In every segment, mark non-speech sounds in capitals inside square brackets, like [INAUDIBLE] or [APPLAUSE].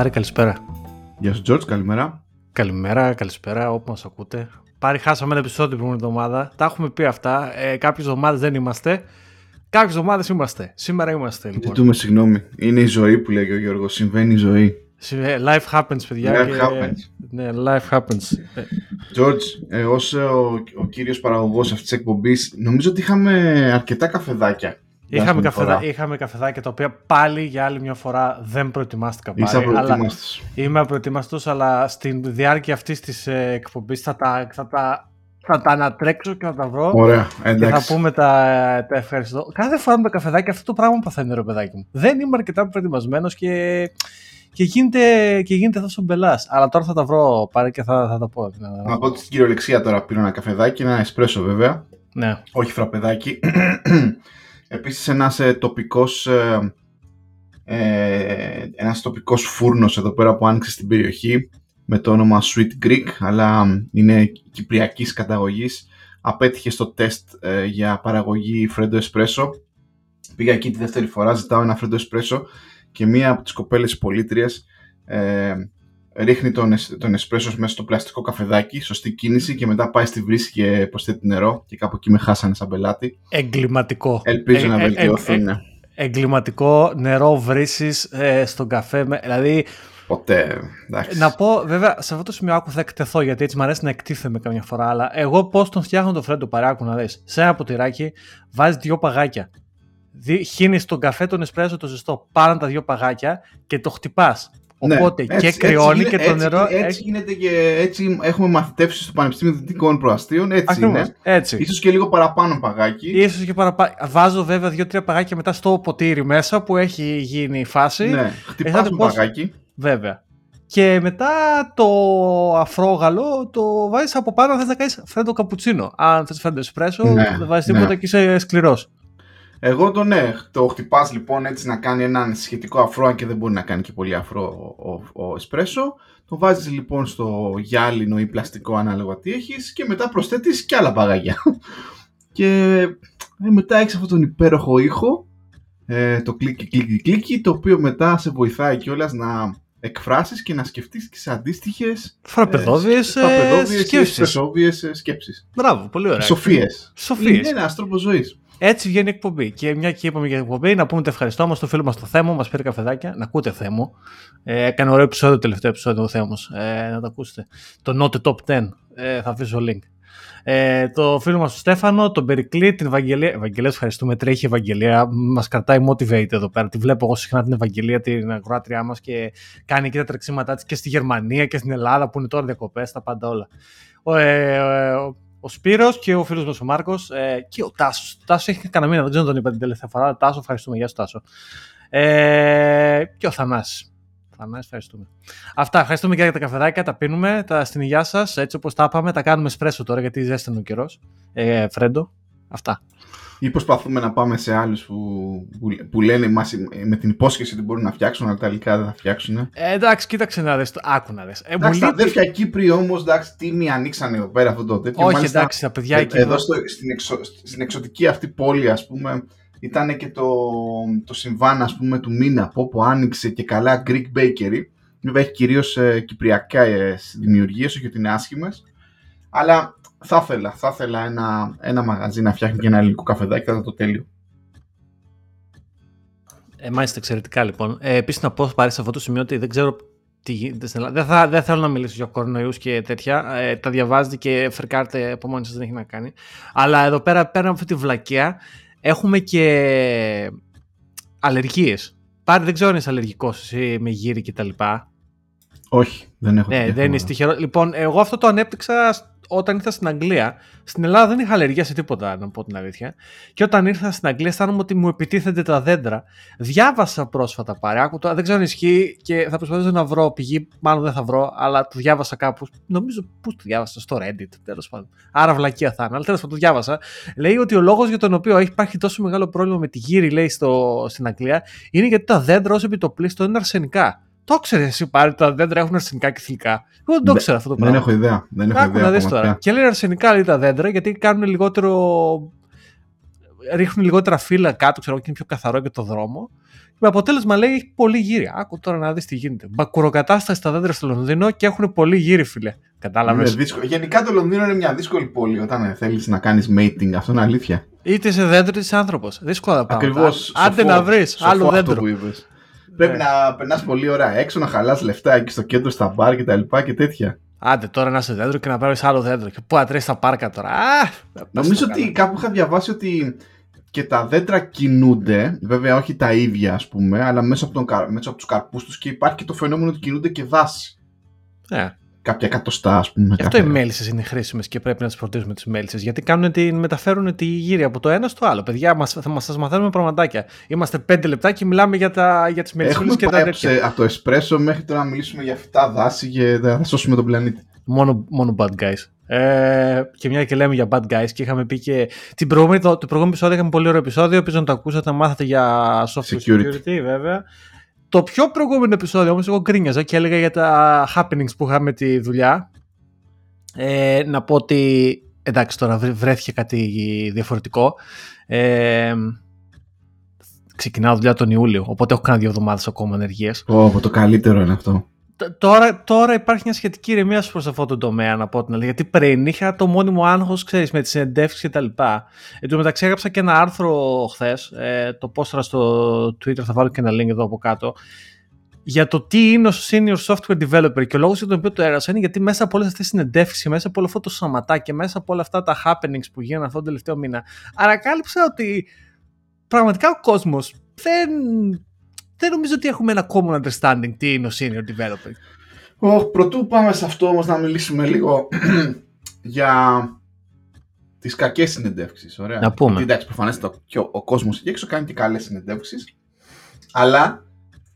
Πάρη, καλησπέρα. Γεια σου, Τζορτ, καλημέρα. Καλημέρα, καλησπέρα, όπου μα ακούτε. Πάρη, χάσαμε ένα επεισόδιο την προηγούμενη εβδομάδα. Τα έχουμε πει αυτά. Ε, Κάποιες εβδομάδες δεν είμαστε. Κάποιες εβδομάδες είμαστε. Σήμερα είμαστε, λοιπόν. Ζητούμε συγγνώμη. Είναι η ζωή που λέει ο Γιώργος. Συμβαίνει η ζωή. Life happens, παιδιά. Life και... happens. Ναι, life happens. Τζορτ, ε, ως ο, ο κύριος παραγωγός αυτής της εκπομπής, νομίζω ότι είχαμε αρκετά καφεδάκια. Είχαμε, καφεδά, είχαμε καφεδάκια τα οποία πάλι για άλλη μια φορά δεν προετοιμάστηκα Είσαι πάλι. αλλά απροετοίμαστος. Είμαι απροετοίμαστος, αλλά στη διάρκεια αυτής της ε, εκπομπής θα τα, θα, τα, θα τα ανατρέξω και θα τα βρω Ωραία, και εντάξει. θα πούμε τα, τα ευχαριστώ. Κάθε φορά με τα καφεδάκια αυτό το πράγμα παθαίνει ρε παιδάκι μου. Δεν είμαι αρκετά προετοιμασμένος και, και, γίνεται, και γίνεται τόσο μπελάς. Αλλά τώρα θα τα βρω πάρε και θα, θα τα πω. Να πω ότι στην κυριολεξία τώρα πήρω ένα καφεδάκι, ένα εσπρέσο βέβαια, Ναι. όχι φραπεδάκι. Επίσης ένας ε, τοπικός, ε, ε, ένας τοπικός φούρνος εδώ πέρα που άνοιξε στην περιοχή με το όνομα Sweet Greek, αλλά είναι κυπριακής καταγωγής. Απέτυχε στο τεστ ε, για παραγωγή Freddo Espresso. Πήγα εκεί τη δεύτερη φορά, ζητάω ένα Freddo Espresso και μία από τις κοπέλες πολίτριες ε, ρίχνει τον, εσ- τον εσπρέσο μέσα στο πλαστικό καφεδάκι, σωστή κίνηση και μετά πάει στη βρύση και προσθέτει νερό και κάπου εκεί με χάσανε σαν πελάτη. Εγκληματικό. Ελπίζω Ε, να ε, ε, βελτιωθούν. ε, εγκληματικό νερό βρύσης ε, στον καφέ. με- Δηλαδή, Ποτέ. Εντάξει. Να πω, βέβαια, σε αυτό το σημείο άκου θα εκτεθώ γιατί έτσι μου αρέσει να εκτίθεμαι καμιά φορά. Αλλά εγώ πώς τον φτιάχνω το φρέντο παράκου να δεις. Σε ένα ποτηράκι βάζει δύο παγάκια. Χύνεις τον καφέ, τον εσπρέσο, το ζεστό. Πάνω τα δύο παγάκια και το χτυπάς. Ναι, Οπότε έτσι- και κρυώνει έτσι και το γίνεται- νερό. Έτσι, έτσι έχει- γίνεται και έτσι έχουμε μαθητεύσει στο Πανεπιστήμιο Δυτικών Προαστίων. Έτσι Ακριβώς, είναι. Έτσι. Ίσως και λίγο παραπάνω παγάκι. Ίσως και παραπάνω. Βάζω βέβαια δύο-τρία παγάκια μετά στο ποτήρι μέσα που έχει γίνει η φάση. Ναι, χτυπάς Εσάτε με πώς- παγάκι. Βέβαια. Και μετά το αφρόγαλο το βάζεις από πάνω αν θες να κάνεις φρέντο καπουτσίνο. Αν θες φρέντο εσπρέσο Ναι, δεν βάζεις ναι. τίποτα και είσαι σκληρός. Εγώ το ναι, το χτυπάς λοιπόν έτσι να κάνει έναν σχετικό αφρό, αν και δεν μπορεί να κάνει και πολύ αφρό ο, ο, ο εσπρέσο. Το βάζεις λοιπόν στο γυάλινο ή πλαστικό ανάλογα τι έχεις και μετά προσθέτεις και άλλα παγάκια. [LAUGHS] και ε, μετά έχεις αυτόν τον υπέροχο ήχο, ε, το κλίκι κλίκι κλίκι, το οποίο μετά σε βοηθάει κιόλας να εκφράσεις και να σκεφτείς και σε αντίστοιχες Φραπεδόβιες ε, φραπεδόβιες ή σκέψεις. εσπρεσόβιες ε, σκέψεις. Μπράβο, πολύ ωραία. Σοφίες. Σοφίες. Είναι ένας τρόπος ζωής. Έτσι βγαίνει η εκπομπή. Και μια και είπαμε για την εκπομπή, να πούμε το ευχαριστώ μας στο φίλο μας το Θέμο, μας πήρε καφεδάκια. Να ακούτε Θέμο. Ε, έκανε ωραίο επεισόδιο, το τελευταίο επεισόδιο ο Θέμος. Ε, να το ακούσετε. Το Not Top 10. Ε, θα αφήσω link. Ε, το φίλο μας τον Στέφανο, τον Περικλή, την Ευαγγελία. Ευαγγελία, ευχαριστούμε. Τρέχει η Ευαγγελία. Μας κρατάει motivate εδώ πέρα. Τη βλέπω εγώ συχνά την Ευαγγελία, την ακροάτριά μας και κάνει εκεί τα τρεξίματά της και στη Γερμανία και στην Ελλάδα που είναι τώρα διακοπές, τα πάντα όλα. Ο, ε, ε, ο- ο Σπύρος και ο φίλος μας ο Μάρκος ε, και ο Τάσος. Ο Τάσος έχει κανένα μήνα, δεν ξέρω αν τον είπα την τελευταία φορά. Τάσο, ευχαριστούμε. Γεια σου Τάσο. Ε, και ο Θανάσης. Θανάσης, ευχαριστούμε. Αυτά, ευχαριστούμε και για τα καφεδάκια, τα πίνουμε, τα στην υγειά σας, έτσι όπως τα είπαμε, τα κάνουμε σπρέσο τώρα γιατί ζέστανε ο καιρός. Ε, φρέντο. Αυτά. Ή προσπαθούμε να πάμε σε άλλους που, που, που λένε μας με την υπόσχεση ότι μπορούν να φτιάξουν, αλλά τελικά δεν θα φτιάξουν. Ε, εντάξει, κοίταξε να δεις, το- άκου να δεις. Ε, μου Εντάξει, τα λείπει- αδέρφια Κύπροι όμως, εντάξει, τίμοι ανοίξαν εδώ πέρα αυτό το τέτοιο. Όχι, Μάλιστα, εντάξει, τα παιδιά ε, εκεί. εδώ στο, στην, εξω, στην εξωτική αυτή πόλη, ας πούμε, ήταν και το, το συμβάν, ας πούμε, του μήνα που όπου άνοιξε και καλά Greek Bakery. Βέβαια έχει κυρίως ε, κυπριακά ε, δημιουργίες, όχι ότι είναι άσχημες. Αλλά θα ήθελα, θα ήθελα ένα, ένα μαγαζί να φτιάχνει και ένα ελληνικό καφεδάκι, θα ήταν το τέλειο. Ε, μάλιστα, εξαιρετικά λοιπόν. Ε, Επίσης, να πω πάρεις σε αυτό το σημείο ότι δεν ξέρω τι γίνεται στην Ελλάδα. Δεν, θα, δεν θέλω να μιλήσω για κορονοϊούς και τέτοια. Ε, τα διαβάζετε και φρικάρετε από μόνοι σα, δεν έχει να κάνει. Αλλά εδώ πέρα, πέρα από αυτή τη βλακεία, έχουμε και αλλεργίες. Πάρει, δεν ξέρω αν είσαι αλλεργικός εσύ με γύρι κτλ. Όχι, δεν έχω Ναι, τέτοια δεν είναι θέματα. τυχερό. Λοιπόν, εγώ αυτό το ανέπτυξα σ- όταν ήρθα στην Αγγλία. Στην Ελλάδα δεν είχα αλλεργία σε τίποτα, να πω την αλήθεια. Και όταν ήρθα στην Αγγλία, αισθάνομαι ότι μου επιτίθενται τα δέντρα. Διάβασα πρόσφατα πάρε. Άκου το, δεν ξέρω αν ισχύει και θα προσπαθήσω να βρω πηγή. Μάλλον δεν θα βρω, αλλά το διάβασα κάπου. Νομίζω πού το διάβασα, στο Reddit, τέλος πάντων. Άρα βλακεία θα είναι, αλλά τέλος πάντων το διάβασα. Λέει ότι ο λόγος για τον οποίο έχει υπάρχει τόσο μεγάλο πρόβλημα με τη γύρι, λέει στο, στην Αγγλία, είναι γιατί τα δέντρα ως επιτοπλίστων είναι αρσενικά. Το ξέρεις εσύ πάλι τα δέντρα έχουν αρσενικά και θηλυκά. Εγώ δεν το Δεν- ήξερα αυτό το Δεν πράγμα. έχω ιδέα. Δεν έχω Άκου ιδέα να δεις ακόμα τώρα. πια. Και λένε αρσενικά λέει τα δέντρα γιατί κάνουν λιγότερο ρίχνουν λιγότερα φύλλα κάτω, ξέρω και είναι πιο καθαρό για το δρόμο. Με αποτέλεσμα λέει έχει πολύ γύρι. Άκου τώρα να δεις τι γίνεται. Μπακουροκατάσταση στα δέντρα στο Λονδίνο και έχουν πολύ γύρι, φίλε. Κατάλαβες; Γενικά το Λονδίνο είναι μια δύσκολη πόλη όταν θέλεις να κάνεις mating. Αυτό είναι αλήθεια. Είτε είσαι δέντρο είτε άνθρωπος. Δύσκολα πράγματα. Ακριβώς. Άντε να βρεις άλλο δέντρο. Πρέπει ναι. να περνάς πολύ ώρα έξω, να χαλάς λεφτά εκεί στο κέντρο, στα μπαρ και τα λοιπά και τέτοια. Άντε τώρα να είσαι δέντρο και να πάρεις άλλο δέντρο. Και πού να στα πάρκα τώρα. Α, Νομίζω ότι κάπου είχα διαβάσει ότι και τα δέντρα κινούνται, βέβαια όχι τα ίδια ας πούμε, αλλά μέσα από, τον, μέσα από τους καρπούς τους και υπάρχει και το φαινόμενο ότι κινούνται και δάση. Ναι κάποια εκατοστά, ας πούμε. Γι' αυτό οι μέλισσες είναι χρήσιμες και πρέπει να τις φροντίζουμε τις μέλισσες. Γιατί κάνουν την, μεταφέρουν τη γύρια από το ένα στο άλλο. Παιδιά, μας, θα μα μαθαίνουμε πραγματάκια. Είμαστε πέντε λεπτά και μιλάμε για, τα, για τις μέλισσες και τα τέτοια. Από το εσπρέσο μέχρι τώρα να μιλήσουμε για φυτά δάση και θα σώσουμε τον πλανήτη. Μόνο, μόνο bad guys. Ε, και μια και λέμε για bad guys και είχαμε πει και την προηγούμενη, το, το προηγούμενο επεισόδιο είχαμε πολύ ωραίο επεισόδιο, ελπίζω να το ακούσατε, μάθατε για software security, security βέβαια. Το πιο προηγούμενο επεισόδιο όμως εγώ γκρίνιαζα και έλεγα για τα happenings που είχαμε τη δουλειά. Ε, να πω ότι εντάξει τώρα βρέθηκε κάτι διαφορετικό. Ε, ξεκινάω δουλειά τον Ιούλιο, οπότε έχω κάνει δύο εβδομάδες ακόμα ενεργείες. Oh, το καλύτερο είναι αυτό τώρα, τώρα υπάρχει μια σχετική ηρεμία προς αυτό το τομέα, να πω την αλήθεια. Γιατί πριν είχα το μόνιμο άγχος, ξέρεις, με τις συνεντεύξεις κτλ. Εν τω μεταξύ, έγραψα και ένα άρθρο χθες. Ε, το πόστρα στο Twitter, θα βάλω και ένα link εδώ από κάτω. Για το τι είναι ο senior software developer. Και ο λόγος για τον οποίο το έγραψα είναι γιατί μέσα από όλες αυτές τις συνεντεύξεις, μέσα από όλο αυτό το σαματάκι, μέσα από όλα αυτά τα happenings που γίνανε αυτόν τον τελευταίο μήνα, ανακάλυψα ότι πραγματικά ο κόσμος δεν δεν νομίζω ότι έχουμε ένα common understanding τι είναι ο senior developer. Oh, πρωτού πάμε σε αυτό όμως να μιλήσουμε λίγο [CLEARS THROAT] για τις κακές συνεντεύξεις. Ωραία. Να πούμε. Γιατί, εντάξει, προφανές ο, ο κόσμος εκεί έξω κάνει και καλές συνεντεύξεις, αλλά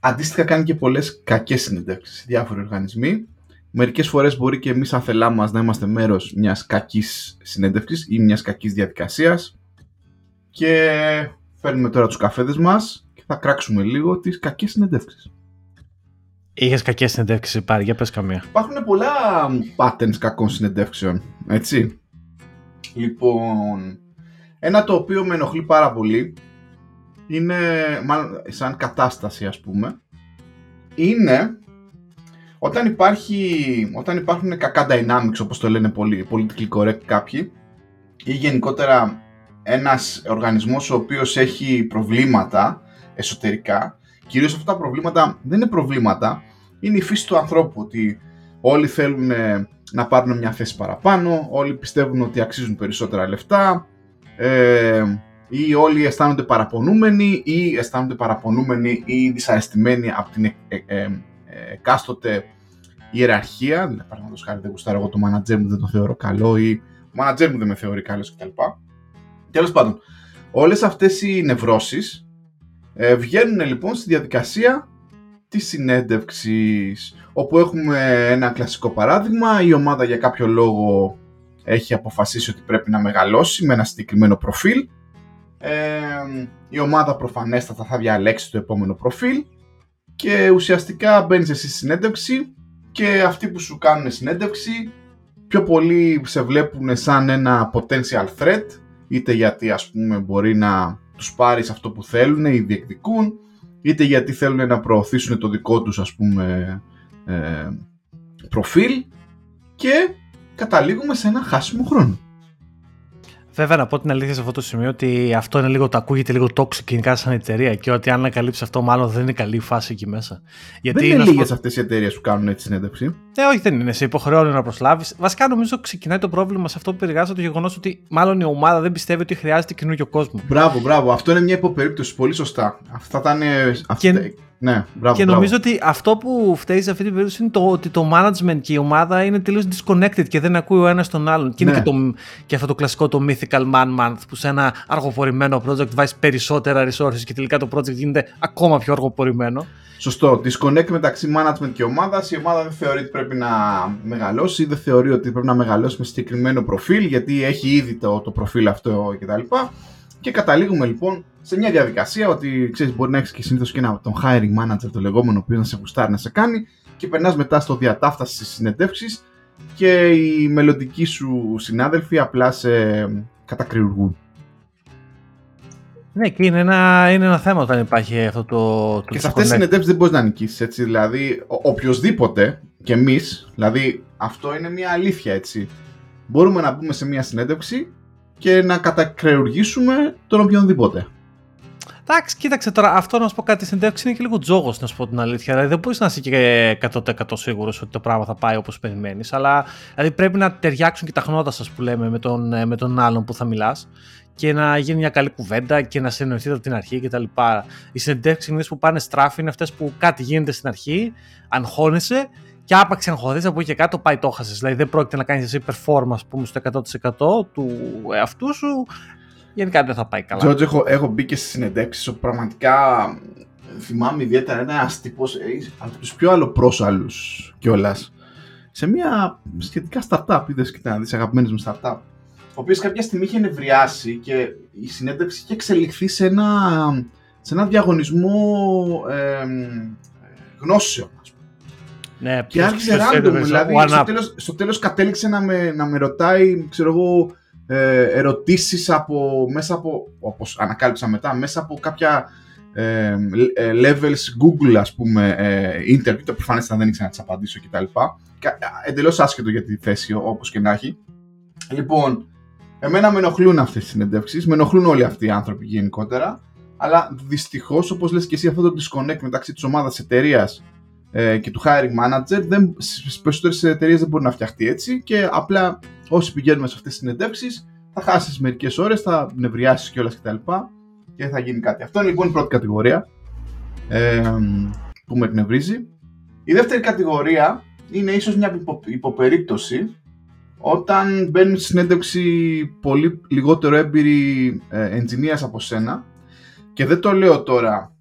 αντίστοιχα κάνει και πολλές κακές συνεντεύξεις σε διάφοροι οργανισμοί. Μερικές φορές μπορεί και εμείς αν θελά μας να είμαστε μέρος μιας κακής συνέντευξης ή μιας κακής διαδικασίας και φέρνουμε τώρα τους καφέδες μας θα κράξουμε λίγο τις κακές συνεντεύξεις. Είχες κακές συνεντεύξεις πάρει, για πες καμία. Υπάρχουν πολλά patterns κακών συνεντεύξεων, έτσι. Λοιπόν, ένα το οποίο με ενοχλεί πάρα πολύ είναι, μάλλον σαν κατάσταση ας πούμε, είναι όταν, υπάρχει, όταν υπάρχουν κακά dynamics όπως το λένε πολύ, politically correct κάποιοι ή γενικότερα ένας οργανισμός ο οποίος έχει προβλήματα εσωτερικά. Κυρίως αυτά τα προβλήματα δεν είναι προβλήματα, είναι η φύση του ανθρώπου, ότι όλοι θέλουν ε, να πάρουν μια θέση παραπάνω, όλοι πιστεύουν ότι αξίζουν περισσότερα λεφτά, ε, ή όλοι αισθάνονται παραπονούμενοι ή αισθάνονται παραπονούμενοι ή δυσαρεστημένοι από την ε, ε, ε, εκάστοτε ιεραρχία, δηλαδή παραδείγματος χάρη δεν γουστάρω εγώ το manager μου δεν το θεωρώ καλό ή ο manager μου δεν με θεωρεί καλός κτλ. Τέλος πάντων, όλες αυτές οι νευρώσεις ε, βγαίνουν λοιπόν στη διαδικασία της συνέντευξης όπου έχουμε ένα κλασικό παράδειγμα. Η ομάδα για κάποιο λόγο έχει αποφασίσει ότι πρέπει να μεγαλώσει με ένα συγκεκριμένο προφίλ. Ε, η ομάδα προφανέστατα θα διαλέξει το επόμενο προφίλ. Και ουσιαστικά μπαίνεις εσύ στη συνέντευξη και αυτοί που σου κάνουν συνέντευξη πιο πολύ σε βλέπουν σαν ένα potential threat είτε γιατί ας πούμε μπορεί να τους πάρεις αυτό που θέλουν ή διεκδικούν είτε γιατί θέλουν να προωθήσουν το δικό τους ας πούμε ε, προφίλ και καταλήγουμε σε ένα χάσιμο χρόνο. Βέβαια, να πω την αλήθεια σε αυτό το σημείο ότι αυτό είναι λίγο, το ακούγεται λίγο toxic γενικά σαν εταιρεία και ότι αν ανακαλύψει αυτό, μάλλον δεν είναι καλή φάση εκεί μέσα. Γιατί δεν είναι, είναι λίγες αυτές οι εταιρείες που κάνουν έτσι συνέντευξη. Ε, όχι, δεν είναι. Σε υποχρεώνει να προσλάβεις. Βασικά, νομίζω ξεκινάει το πρόβλημα σε αυτό που περιγράφεις το γεγονός ότι μάλλον η ομάδα δεν πιστεύει ότι χρειάζεται καινούριο κόσμο. Μπράβο, μπράβο. Αυτό είναι μια υποπερίπτωση. Πολύ σωστά. Αυτά ήταν. Και... Ναι, μπράβο, και νομίζω ότι αυτό που φταίει σε αυτή την περίπτωση είναι το ότι το management και η ομάδα είναι τελείως disconnected και δεν ακούει ο ένας τον άλλον. Και είναι ναι. και, το, και αυτό το κλασικό το mythical man month που σε ένα αργοπορημένο project βάζει περισσότερα resources και τελικά το project γίνεται ακόμα πιο αργοπορημένο. Σωστό. Disconnect μεταξύ management και ομάδας. Η ομάδα δεν θεωρεί ότι πρέπει να μεγαλώσει ή δεν θεωρεί ότι πρέπει να μεγαλώσει με συγκεκριμένο προφίλ γιατί έχει ήδη το, το προφίλ αυτό κτλ. Και καταλήγουμε λοιπόν σε μια διαδικασία ότι ξέρεις, μπορεί να έχεις και συνήθως και ένα, τον hiring manager, το λεγόμενο, ο οποίος να σε γουστάρει να σε κάνει, και περνάς μετά στο διατάφτασης στι συνεντεύξεις και οι μελλοντικοί σου συνάδελφοι απλά σε κατακριουργούν. Ναι, και είναι ένα, είναι ένα θέμα όταν υπάρχει αυτό το. το και σε αυτές τις συνεντεύξεις δεν μπορείς να νικήσεις. Δηλαδή, ο, οποιοδήποτε και εμείς, δηλαδή αυτό είναι μια αλήθεια έτσι. Μπορούμε να μπούμε σε μια συνέντευξη και να κατακρεουργήσουμε τον οποιονδήποτε. Εντάξει, κοίταξε τώρα, αυτό να σου πω κάτι. Στην είναι και λίγο τζόγος, να σου πω την αλήθεια. Δηλαδή, δεν μπορείς να είσαι και 100% σίγουρος ότι το πράγμα θα πάει όπως περιμένεις. Αλλά δηλαδή, πρέπει να ταιριάξουν και τα χνότα σας που λέμε με τον, με τον άλλον που θα μιλάς και να γίνει μια καλή κουβέντα και να συνεννοηθείτε από την αρχή κτλ. Οι συνεντεύξει που πάνε στράφη είναι αυτές που κάτι γίνεται στην αρχή, αγχώνεσαι και άπαξ αγχωθεί από εκεί και κάτω πάει το χάσει. Δηλαδή δεν πρόκειται να κάνεις εσύ performance πούμε, στο 100% του εαυτού σου. Γενικά δεν θα πάει καλά. Τζόρτζ, έχω, έχω μπει και στις συνεντεύξεις όπου πραγματικά θυμάμαι ιδιαίτερα ένα τύπο ε, από τους πιο αλλοπρόσαλους κιόλας. Σε μια σχετικά startup, είδες και να δεις αγαπημένες μου startup ο οποίος κάποια στιγμή είχε νευριάσει και η συνέντευξη είχε εξελιχθεί σε ένα, σε ένα διαγωνισμό ε, γνώσεων. Ναι, και άρχισε random, δηλαδή στο τέλος, στο τέλος κατέληξε να με, να με ρωτάει, ξέρω εγώ, ε, ερωτήσεις από, μέσα από, όπως ανακάλυψα μετά, μέσα από κάποια ε, ε levels Google, ας πούμε, ε, interview, το προφανές δεν ήξερα να τις απαντήσω κτλ. Εντελώς άσχετο για τη θέση, όπως και να έχει. Λοιπόν, Εμένα με ενοχλούν αυτές τι συνεντεύξεις, με ενοχλούν όλοι αυτοί οι άνθρωποι γενικότερα. Αλλά δυστυχώς, όπως λες και εσύ, αυτό το disconnect μεταξύ της ομάδας εταιρείας ε, και του hiring manager στις περισσότερες εταιρείες δεν μπορεί να φτιαχτεί έτσι. Και απλά όσοι πηγαίνουμε σε αυτές τις συνεντεύξεις θα χάσεις μερικές ώρες, θα νευριάσεις κιόλας κτλ. Και, και θα γίνει κάτι. Αυτό είναι λοιπόν η πρώτη κατηγορία ε, που με εκνευρίζει. Η δεύτερη κατηγορία είναι ίσως μια υποπερίπτωση όταν μπαίνουν στη συνέντευξη πολύ λιγότερο έμπειροι ε, engineers από σένα και δεν το λέω τώρα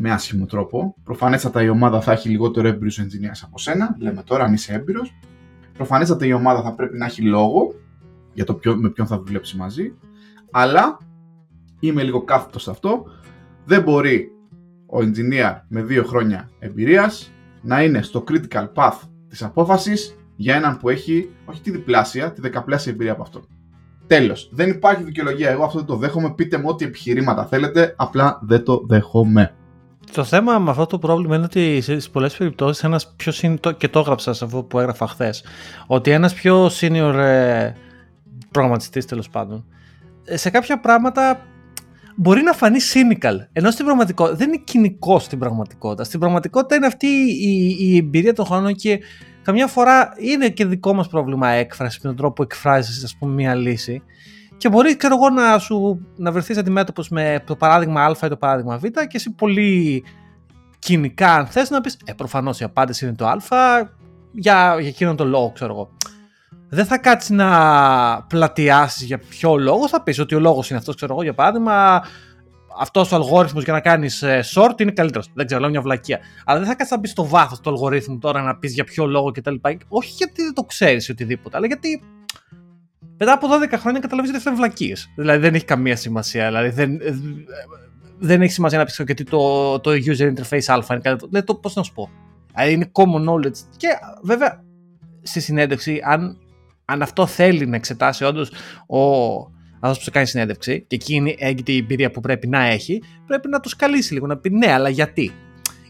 με άσχημο τρόπο. Προφανέστατα η ομάδα θα έχει λιγότερο έμπειρους engineers από σένα. Λέμε τώρα αν είσαι έμπειρος. Προφανέστατα η ομάδα θα πρέπει να έχει λόγο για το ποιο, με ποιον θα δουλέψει μαζί. Αλλά είμαι λίγο κάθετος σε αυτό. Δεν μπορεί ο engineer με δύο χρόνια εμπειρίας να είναι στο critical path της απόφασης για έναν που έχει όχι τη διπλάσια, τη δεκαπλάσια εμπειρία από αυτόν. Τέλος. Δεν υπάρχει δικαιολογία. Εγώ αυτό δεν το δέχομαι. Πείτε μου ό,τι επιχειρήματα θέλετε. Απλά δεν το δέχομαι. Το θέμα με αυτό το πρόβλημα είναι ότι σε πολλές περιπτώσεις ένας πιο senior, και το έγραψα σε αυτό που έγραφα χθες, ότι ένας πιο senior ε, προγραμματιστής τέλος πάντων, ε, σε κάποια πράγματα μπορεί να φανεί cynical. Ενώ στην πραγματικότητα δεν είναι κοινικό στην πραγματικότητα. Στην πραγματικότητα είναι αυτή η, η εμπειρία των χρόνων και καμιά φορά είναι και δικό μας πρόβλημα έκφραση με τον τρόπο που εκφράζεις ας πούμε μια λύση και μπορεί ξέρω εγώ να, σου, να βρεθείς αντιμέτωπος με το παράδειγμα α ή το παράδειγμα β και εσύ πολύ κοινικά αν θες να πεις ε προφανώς η απάντηση είναι το α για, για εκείνον τον λόγο ξέρω εγώ δεν θα κάτσεις να πλατιάσεις για ποιο λόγο. Θα πεις ότι ο λόγος είναι αυτός, ξέρω εγώ, για παράδειγμα, αυτός ο αλγόριθμος για να κάνεις ε, short είναι καλύτερος. Δεν ξέρω, λέω μια βλακεία. Αλλά δεν θα κάτσεις να μπει στο βάθος του αλγορίθμου τώρα να πεις για ποιο λόγο κτλ. Όχι γιατί δεν το ξέρεις οτιδήποτε, αλλά γιατί μετά από 12 χρόνια καταλαβαίνεις ότι αυτό είναι βλακίες. Δηλαδή δεν έχει καμία σημασία. Δηλαδή δεν, ε, δεν έχει σημασία να πεις γιατί το, το user interface α είναι καλύτερο. Δηλαδή το πώς να σου πω. Δηλαδή είναι common knowledge. Και βέβαια στη συνέντευξη, αν, αν αυτό θέλει να εξετάσει όντως ο αυτό που σε κάνει συνέντευξη και εκείνη έχει η εμπειρία που πρέπει να έχει, πρέπει να το σκαλίσει λίγο, να πει ναι, αλλά γιατί;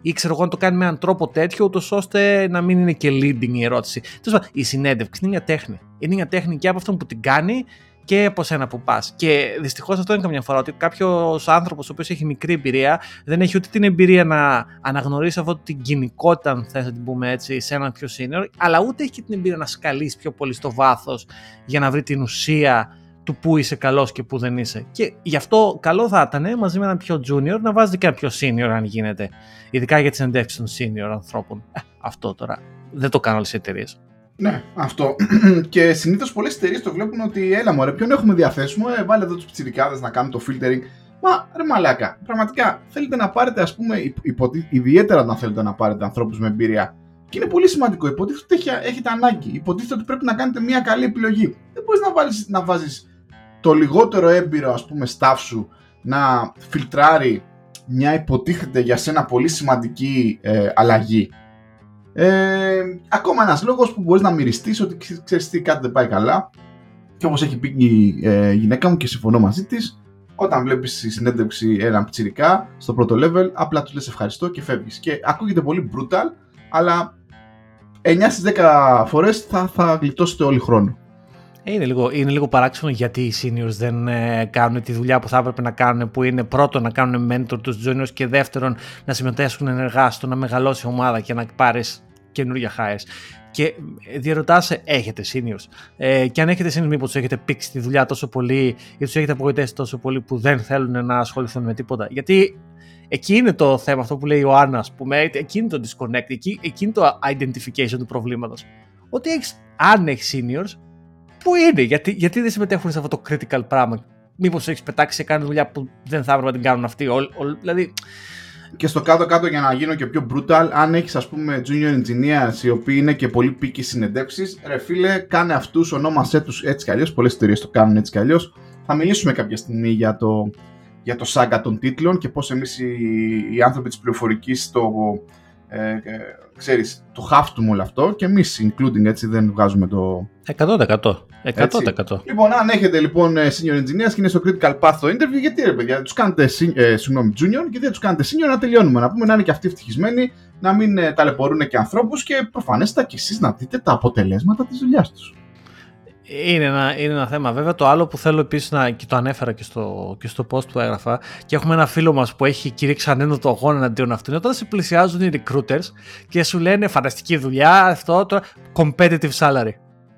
Ή ξέρω εγώ να το κάνει με έναν τρόπο τέτοιο, ούτως ώστε να μην είναι και leading η ερώτηση. Τέλος η συνέντευξη είναι μια τέχνη. Είναι μια τέχνη και από αυτόν που την κάνει και από σένα που πας. Και δυστυχώς αυτό είναι καμιά φορά ότι κάποιος άνθρωπος ο οποίος έχει μικρή εμπειρία δεν έχει ούτε την εμπειρία να αναγνωρίσει αυτό την κοινικότητα, αν θες να την πούμε έτσι, σε έναν πιο senior, αλλά ούτε έχει την εμπειρία να σκαλίσει πιο πολύ στο βάθος για να βρει την ουσία του πού είσαι καλός και πού δεν είσαι. Και γι' αυτό καλό θα ήταν μαζί με έναν πιο junior να βάζετε και ένα πιο senior αν γίνεται. Ειδικά για τις εντεύξεις των senior ανθρώπων. Ε, αυτό τώρα. Δεν το κάνουν όλες οι εταιρείες. Ναι, αυτό. [CLEARS THROAT] και συνήθως πολλές εταιρείες το βλέπουν ότι έλα μωρέ, ποιον έχουμε διαθέσιμο, ε, βάλε εδώ τους πιτσιρικάδες να κάνουν το filtering. Μα ρε μαλάκα, πραγματικά θέλετε να πάρετε, ας πούμε, υποτι... ιδιαίτερα όταν θέλετε να πάρετε ανθρώπους με εμπειρία. Και είναι πολύ σημαντικό. Υποτίθεται ότι έχετε ανάγκη. Υποτίθεται ότι πρέπει να κάνετε μια καλή επιλογή. Δεν μπορείς να, να βάζεις το λιγότερο έμπειρο ας πούμε staff σου να φιλτράρει μια υποτίθεται για σένα πολύ σημαντική ε, αλλαγή. Ε, ακόμα ένας λόγος που μπορείς να μυριστείς ότι ξέρεις τι κάτι δεν πάει καλά και όπως έχει πει η ε, γυναίκα μου και συμφωνώ μαζί της όταν βλέπεις στη συνέντευξη έναν πτσιρικά στο πρώτο level, απλά του λες ευχαριστώ και φεύγεις. Και ακούγεται πολύ brutal, αλλά 9 στις 10 φορές θα, θα γλιτώσετε όλοι χρόνο. Είναι λίγο, είναι λίγο παράξενο γιατί οι seniors δεν ε, κάνουν τη δουλειά που θα έπρεπε να κάνουν, που είναι πρώτον να κάνουν mentor τους juniors και δεύτερον να συμμετέσχουν ενεργά στο να μεγαλώσει η ομάδα και να πάρεις καινούργια hires. Και διαρωτάς σε, έχετε seniors; Ε, και αν έχετε seniors, μήπως τους έχετε πήξει τη δουλειά τόσο πολύ ή τους έχετε απογοητεύσει τόσο πολύ που δεν θέλουν να ασχοληθούν με τίποτα; Γιατί εκεί είναι το θέμα, αυτό που λέει ο Άννα, πούμε, εκεί είναι το disconnect, εκεί, εκεί είναι το identification του προβλήματος. Ότι έχεις, αν έχεις seniors, πού είναι, γιατί, γιατί δεν συμμετέχουν σε αυτό το critical πράγμα; Μήπως έχεις πετάξει σε κάνει δουλειά που δεν θα έπρεπε να την κάνουν αυτοί. δηλαδή, και στο κάτω-κάτω για να γίνω και πιο brutal, αν έχεις ας πούμε junior engineers οι οποίοι είναι και πολύ πίκοι συνεντεύξεις, ρε φίλε, κάνε αυτούς, ονόμασέ τους έτσι κι αλλιώς. Πολλές εταιρείε το κάνουν έτσι κι αλλιώς. Θα μιλήσουμε κάποια στιγμή για το, για το σάγκα των τίτλων και πώς εμείς οι, οι άνθρωποι της πληροφορικής το, ε, ε, ξέρεις, το χάφτουμε όλο αυτό και εμείς including έτσι δεν βγάζουμε το... 100%. 100%. Λοιπόν, αν έχετε λοιπόν ε, senior engineers και είναι στο critical path το interview, γιατί ρε παιδιά, τους κάνετε ε, συγγνώμη, junior και δεν τους κάνετε senior να τελειώνουμε. Να πούμε να είναι και αυτοί ευτυχισμένοι, να μην ε, ταλαιπωρούν και ανθρώπους και προφανέστατα και εσείς να δείτε τα αποτελέσματα της δουλειάς τους. Είναι ένα, είναι ένα θέμα. Βέβαια, το άλλο που θέλω επίσης να. και το ανέφερα και στο, και στο post που έγραφα. Και έχουμε ένα φίλο μας που έχει κηρύξει ανένδοτο αγώνα εναντίον αυτού. Είναι όταν σε πλησιάζουν οι recruiters και σου λένε φανταστική δουλειά, αυτό το. competitive salary.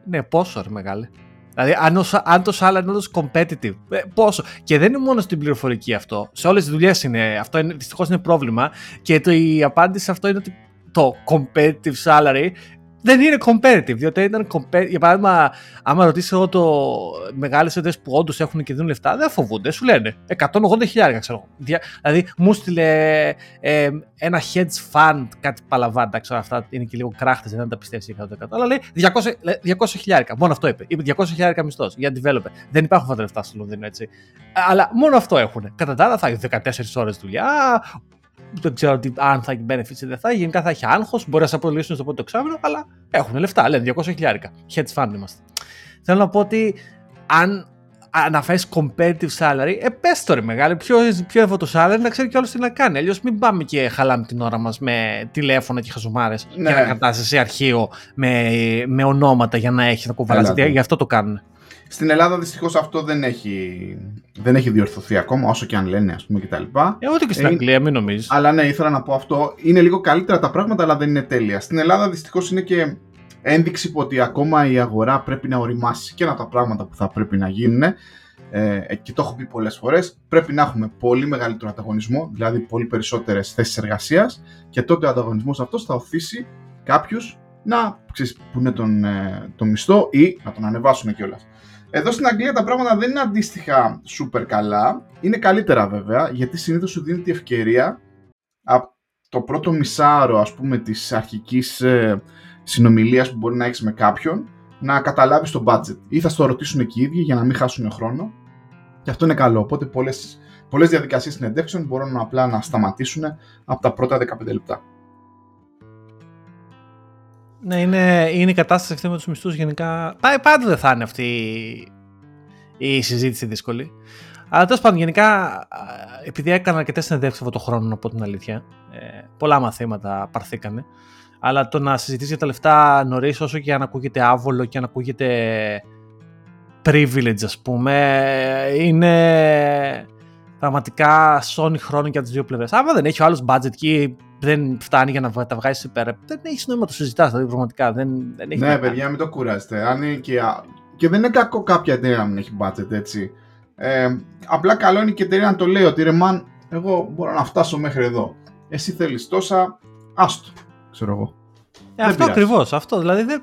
Ναι, πόσο ρε μεγάλε. Δηλαδή, αν, αν το salary είναι competitive, ε, πόσο. Και δεν είναι μόνο στην πληροφορική αυτό. Σε όλες τις δουλειές είναι. Αυτό δυστυχώς είναι πρόβλημα. Και το, η απάντηση σε αυτό είναι ότι το competitive salary δεν είναι competitive, διότι ήταν competitive. Για παράδειγμα, άμα ρωτήσει εγώ το μεγάλες εταιρείε που όντως έχουν και δίνουν λεφτά, δεν φοβούνται, σου λένε 180 χιλιάρια, ξέρω. Δηλαδή, μου στείλε ε, ένα hedge fund, κάτι παλαβάντα, ξέρω αυτά είναι και λίγο κράχτες, δεν τα πιστεύεις 100%. Αλλά λέει 200, 200 χιλιάρικα. Μόνο αυτό είπε. Είπε 200 χιλιάρικα μισθός για developer. Δεν υπάρχουν αυτά τα λεφτά στο Λονδίνο, έτσι. Αλλά μόνο αυτό έχουν. Κατά τα άλλα θα έχει 14 ώρες δουλειά, δεν ξέρω τι, αν θα έχει benefits ή δεν θα έχει. Γενικά θα έχει άγχος. Μπορεί να σε απολύσουν στο πρώτο εξάμεινο, αλλά έχουν λεφτά. Λένε 200 χιλιάρικα. Hedge fund είμαστε. Θέλω να πω ότι αν αναφέρεις competitive salary, ε, πες το ρε μεγάλη, πιο, πιο εύκολο salary να ξέρει κιόλας τι να κάνει. Αλλιώς μην πάμε και χαλάμε την ώρα μας με τηλέφωνα και χαζομάρες ναι. και να κρατάς σε αρχείο με, με ονόματα για να έχει να κουβαλάς. Γι' αυτό το κάνουν. Στην Ελλάδα δυστυχώς αυτό δεν έχει, δεν έχει διορθωθεί ακόμα, όσο και αν λένε, ας πούμε κτλ. Ε, ούτε και στην ε, Αγγλία, μην νομίζεις. Αλλά ναι, ήθελα να πω αυτό. Είναι λίγο καλύτερα τα πράγματα, αλλά δεν είναι τέλεια. Στην Ελλάδα δυστυχώς είναι και ένδειξη που ότι ακόμα η αγορά πρέπει να οριμάσει και ένα από τα πράγματα που θα πρέπει να γίνουν. Ε, και το έχω πει πολλές φορές. Πρέπει να έχουμε πολύ μεγαλύτερο ανταγωνισμό, δηλαδή πολύ περισσότερες θέσεις εργασίας, και τότε ο ανταγωνισμός αυτός θα οθήσει κάποιους να ξέρεις, πούνε τον, ε, τον μισθό ή να τον ανεβάσουν κιόλας. Εδώ στην Αγγλία τα πράγματα δεν είναι αντίστοιχα super καλά. Είναι καλύτερα βέβαια, γιατί συνήθως σου δίνει τη ευκαιρία από το πρώτο μισάρο ας πούμε της αρχικής ε, συνομιλίας που μπορεί να έχεις με κάποιον να καταλάβεις το budget ή θα στο ρωτήσουν εκεί οι ίδιοι για να μην χάσουν χρόνο και αυτό είναι καλό, οπότε πολλές, πολλές διαδικασίες συνεντεύξεων μπορούν απλά να σταματήσουν από τα πρώτα 15 λεπτά. Ναι, είναι, είναι η κατάσταση αυτή με τους μισθούς γενικά. Πάντα δεν θα είναι αυτή η συζήτηση δύσκολη. Αλλά τέλος πάντων, γενικά, επειδή έκανα αρκετές συνεντεύξεις αυτό το χρόνο, να πω την αλήθεια, ε, πολλά μαθήματα παρθήκανε. Αλλά το να συζητήσεις για τα λεφτά νωρίς, όσο και αν ακούγεται άβολο και αν ακούγεται privilege, ας πούμε, είναι πραγματικά σώνει χρόνο και από τις δύο πλευρές. Άμα δεν έχει ο άλλος budget και δεν φτάνει για να τα βγάζει πέρα, δεν έχει νόημα να το συζητάς. Δηλαδή, πραγματικά δεν, δεν έχει Ναι, παιδιά, μην το κουράζετε. Αν είναι και, και δεν είναι κακό κάποια εταιρεία να μην έχει budget, έτσι. Ε, απλά καλό είναι και η εταιρεία να το λέει ότι ρε man, εγώ μπορώ να φτάσω μέχρι εδώ. Εσύ θέλεις τόσα, άστο, ξέρω εγώ. Ε, αυτό ακριβώς. Αυτό δηλαδή δεν,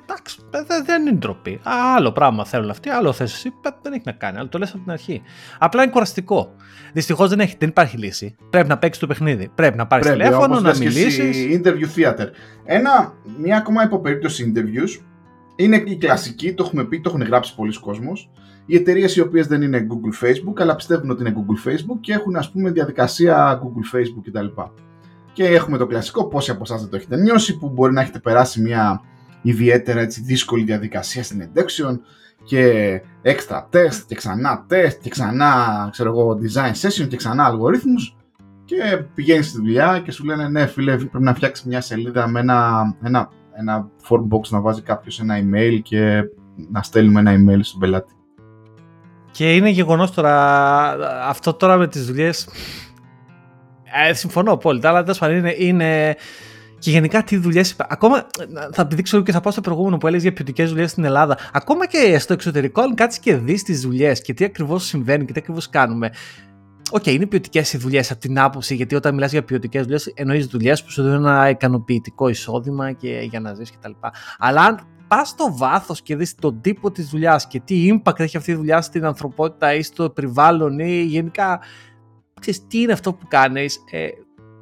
δεν, δεν είναι ντροπή. Άλλο πράγμα θέλουν αυτοί, άλλο θες εσύ. Δεν έχει να κάνει. Αλλά το λες από την αρχή. Απλά είναι κουραστικό. Δυστυχώς δεν, δεν υπάρχει λύση. Πρέπει να παίξεις το παιχνίδι. Πρέπει να πάρεις τηλέφωνο, να μιλήσεις. Interview theater. Ένα, μια ακόμα υποπερίπτωση interviews είναι η κλασική, το έχουμε πει, το έχουν γράψει πολλοί κόσμοι. Οι εταιρείες οι οποίες δεν είναι Google Facebook, αλλά πιστεύουν ότι είναι Google Facebook και έχουν ας πούμε διαδικασία Google Facebook κτλ. Και έχουμε το κλασικό, πόσοι από εσάς δεν το έχετε νιώσει, που μπορεί να έχετε περάσει μια ιδιαίτερα έτσι, δύσκολη διαδικασία συνεντεύξεων και έξτρα τεστ και ξανά τεστ και ξανά ξέρω εγώ, design session και ξανά αλγορίθμους και πηγαίνεις στη δουλειά και σου λένε ναι φίλε πρέπει να φτιάξεις μια σελίδα με ένα, ένα, ένα form box να βάζει κάποιος ένα email και να στέλνουμε ένα email στον πελάτη. Και είναι γεγονός τώρα, αυτό τώρα με τις δουλειές. Ε, συμφωνώ απόλυτα, αλλά τέλος είναι, είναι και γενικά τι δουλειές. Ακόμα θα δείξω και θα πάω στο προηγούμενο που έλεγες για ποιοτικές δουλειές στην Ελλάδα. Ακόμα και στο εξωτερικό, αν κάτσεις και δεις τις δουλειές και τι ακριβώς συμβαίνει και τι ακριβώς κάνουμε. OK, okay, είναι ποιοτικές οι δουλειές από την άποψη, γιατί όταν μιλάς για ποιοτικές δουλειές, εννοείς δουλειές που σου δίνουν ένα ικανοποιητικό εισόδημα και για να ζεις κτλ. Αλλά αν πας στο βάθος και δεις τον τύπο της δουλειάς και τι impact έχει αυτή η δουλειά στην ανθρωπότητα ή στο περιβάλλον ή γενικά. Ξέρεις, τι είναι αυτό που κάνεις, ε,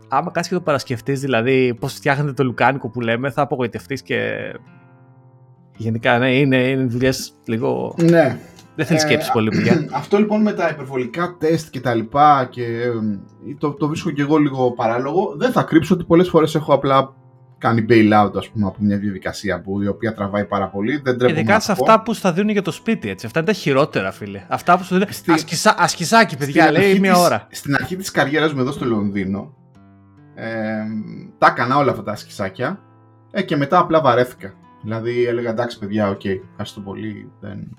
άμα κάτσει και το παρασκεφτεί, δηλαδή πώς φτιάχνετε το λουκάνικο που λέμε, θα απογοητευτείς και. Γενικά, ναι, είναι, είναι δουλειές λίγο. Ναι. Δεν θέλεις ε, σκέψη πολύ πια. [CLEARS THROAT] Αυτό λοιπόν με τα υπερβολικά τεστ και τα λοιπά και το, το βρίσκω και εγώ λίγο παράλογο. Δεν θα κρύψω ότι πολλές φορές έχω απλά κάνει bailout ας πούμε από μια διαδικασία που, η οποία τραβάει πάρα πολύ. Δεν τρέπω Ειδικά σε αυτά που θα δίνουν για το σπίτι έτσι. Αυτά είναι τα χειρότερα φίλε. Αυτά που σου δίνουν. Στη... Ασκησα... Ασκησάκι παιδιά λέει μια ώρα. Στην αρχή της καριέρας μου εδώ στο Λονδίνο ε, τα έκανα όλα αυτά τα ασκησάκια ε, και μετά απλά βαρέθηκα. Δηλαδή έλεγα εντάξει παιδιά, OK, okay, ευχαριστώ πολύ. Δεν...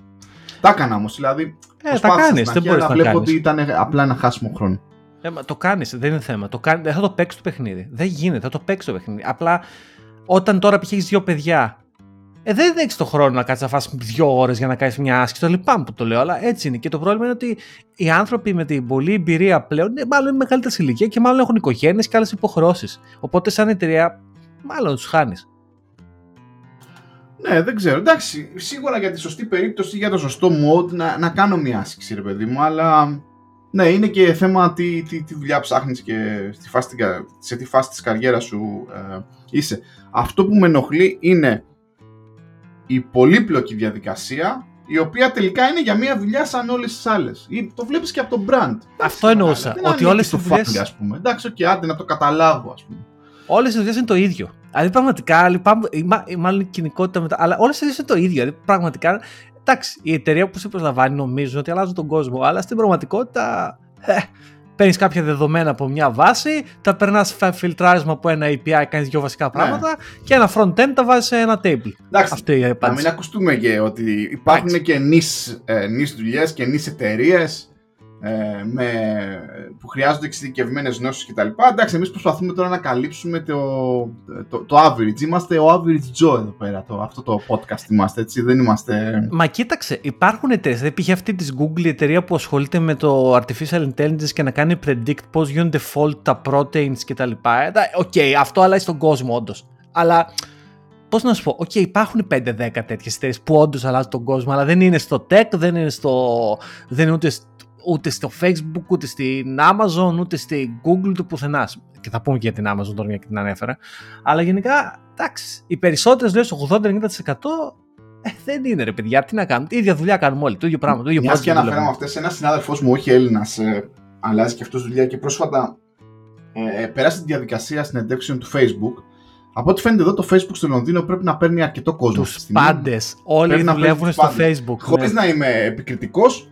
Τα έκανα όμως. Δηλαδή. Ε, τα κάνεις. Δεν μπορείς να βλέπω ότι ήταν απλά ένα χάσιμο χρόνο. Ε, το κάνεις, δεν είναι θέμα. Το κάνει, θα το παίξεις το παιχνίδι. Δεν γίνεται, θα το παίξεις το παιχνίδι. Απλά όταν τώρα π.χ. έχεις δύο παιδιά, ε, δεν έχεις το χρόνο να κάτσεις να φας δύο ώρες για να κάνεις μια άσκηση. Το λυπάμαι που το λέω, αλλά έτσι είναι. Και το πρόβλημα είναι ότι οι άνθρωποι με την πολλή εμπειρία πλέον, ε, μάλλον είναι μεγαλύτερη ηλικία και μάλλον έχουν οικογένειες και άλλες υποχρεώσεις. Οπότε, σαν εταιρεία, μάλλον τους χάνεις. Ναι, δεν ξέρω. Εντάξει, σίγουρα για τη σωστή περίπτωση, για το σωστό mode, να, να κάνω μια άσκηση, ρε παιδί μου, αλλά ναι, είναι και θέμα τι, τι, τι δουλειά ψάχνεις και στη φάση, σε τι φάση της καριέρας σου ε, είσαι. Αυτό που με ενοχλεί είναι η πολύπλοκη διαδικασία η οποία τελικά είναι για μια δουλειά σαν όλες τις άλλες. Το βλέπεις και από το brand. Αυτό εννοούσα. ότι όλες τις δουλειέ. Εντάξει, okay, άντε να το καταλάβω, ας πούμε. Όλες οι δουλειές είναι το ίδιο. Δηλαδή πραγματικά λυπάμαι, μάλλον η κοινικότητα μετά, αλλά όλες οι δουλειές είναι το ίδιο. Δηλαδή πραγματικά. Εντάξει, η εταιρεία που σε προσλαμβάνει νομίζουν ότι αλλάζουν τον κόσμο, αλλά στην πραγματικότητα. Ε, παίρνεις κάποια δεδομένα από μια βάση, τα περνάς φιλτράρισμα από ένα API, κάνεις δύο βασικά ναι. πράγματα ναι. και ένα front-end τα βάζεις σε ένα table. Εντάξει, Αυτή η να μην ακουστούμε και ότι υπάρχουν και νης, ε, δουλειές και niche εταιρείες ε, με, που χρειάζονται εξειδικευμένες γνώσεις κτλ. Εντάξει, εμείς προσπαθούμε τώρα να καλύψουμε το, το, το average. Είμαστε ο average Joe εδώ πέρα. Το, αυτό το podcast είμαστε, έτσι. Δεν είμαστε. Μα κοίταξε, υπάρχουν εταιρείες. Δεν πήγε αυτή της Google η εταιρεία που ασχολείται με το artificial intelligence και να κάνει predict πώς γίνονται fold τα proteins κτλ. Ε, OK, okay, αυτό αλλάζει στον κόσμο, όντως. Αλλά Πώς να σου πω, OK, υπάρχουν 5-10 τέτοιες εταιρείες που όντως αλλάζουν τον κόσμο, αλλά δεν είναι στο tech, δεν είναι, στο, δεν είναι ούτε ούτε στο Facebook, ούτε στην Amazon, ούτε στην Google, ούτε πουθενά. Και θα πούμε και για την Amazon τώρα, για την ανέφερα. Αλλά γενικά, εντάξει, οι περισσότερες δουλειές, 80-90% ε, δεν είναι ρε παιδιά, τι να κάνουμε. Η ίδια δουλειά κάνουμε όλοι. Το ίδιο πράγμα. Το ίδιο Μιας και αναφέραμε αυτές, ένας συνάδελφός μου, όχι Έλληνας, ε, αλλάζει και αυτός δουλειά και πρόσφατα ε, ε, πέρασε τη διαδικασία συνεντεύξεων του Facebook. Από ό,τι φαίνεται εδώ, το Facebook στο Λονδίνο πρέπει να παίρνει αρκετό κόσμο. Τους πάντες. Όλοι δουλεύουν στο Facebook. Χωρίς ναι. να είμαι επικριτικός,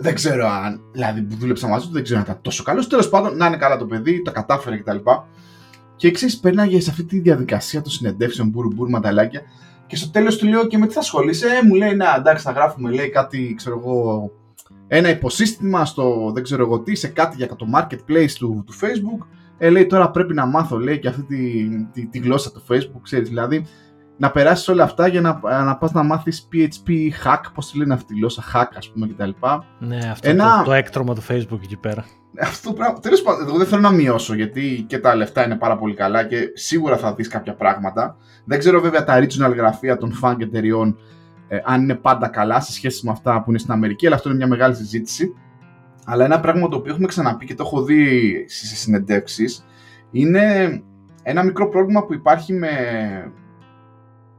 δεν ξέρω αν. Δηλαδή που δούλεψα μαζί του, δεν ξέρω αν ήταν τόσο καλός. Τέλος πάντων, να είναι καλά το παιδί, το κατάφερε κτλ. Και ξέρεις, πέρναγε σε αυτή τη διαδικασία των συνεντεύσεων, μπουρου μπουρου μανταλάκια. Και στο τέλος του λέω και με τι θα ασχολείσαι; Ε, μου λέει, να εντάξει, θα γράφουμε λέει κάτι, ξέρω εγώ, ένα υποσύστημα στο δεν ξέρω εγώ τι, σε κάτι για το marketplace του, του Facebook. Ε, λέει τώρα πρέπει να μάθω, λέει, και αυτή τη, τη, τη γλώσσα του Facebook, ξέρεις. Δηλαδή, να περάσεις όλα αυτά για να, να πας να μάθεις PHP hack, πώς τη λένε αυτή τη γλώσσα, hack ας πούμε κτλ. Ναι, αυτό Ένα... το, το έκτρωμα του Facebook εκεί πέρα. Αυτό πράγμα, τέλος πάντων, εγώ δεν θέλω να μειώσω γιατί και τα λεφτά είναι πάρα πολύ καλά και σίγουρα θα δεις κάποια πράγματα. Δεν ξέρω βέβαια τα regional γραφεία των fund εταιριών ε, αν είναι πάντα καλά σε σχέση με αυτά που είναι στην Αμερική, αλλά αυτό είναι μια μεγάλη συζήτηση. Αλλά ένα πράγμα το οποίο έχουμε ξαναπεί και το έχω δει στις συνεντεύξεις είναι ένα μικρό πρόβλημα που υπάρχει με,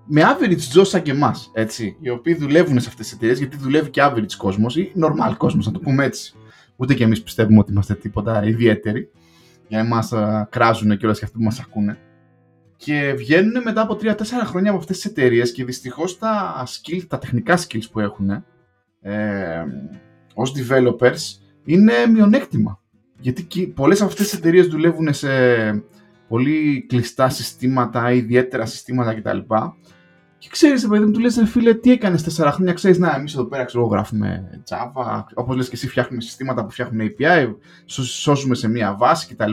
με average Joe σαν και εμάς, έτσι, οι οποίοι δουλεύουν σε αυτές τις εταιρείες, γιατί δουλεύει και average κόσμος ή normal κόσμος, να το πούμε έτσι. Ούτε και εμείς πιστεύουμε ότι είμαστε τίποτα ιδιαίτεροι. Για εμάς κράζουν και όλα και αυτοί που μας ακούνε. και βγαίνουν μετά από 3-4 χρόνια από αυτές τις εταιρείες και δυστυχώς τα, skill, τα τεχνικά skills που έχουν ε, ως developers είναι μειονέκτημα. Γιατί πολλές από αυτές τις εταιρείες δουλεύουν σε πολύ κλειστά συστήματα, ιδιαίτερα συστήματα κτλ. Και ξέρεις, παιδί μου, του λες, φίλε, τι έκανες 4 χρόνια. Ξέρεις, να, εμείς εδώ πέρα ξέρω, γράφουμε Java. Όπως λες και εσύ, φτιάχνουμε συστήματα που φτιάχνουν API, σώζουμε σε μία βάση κτλ.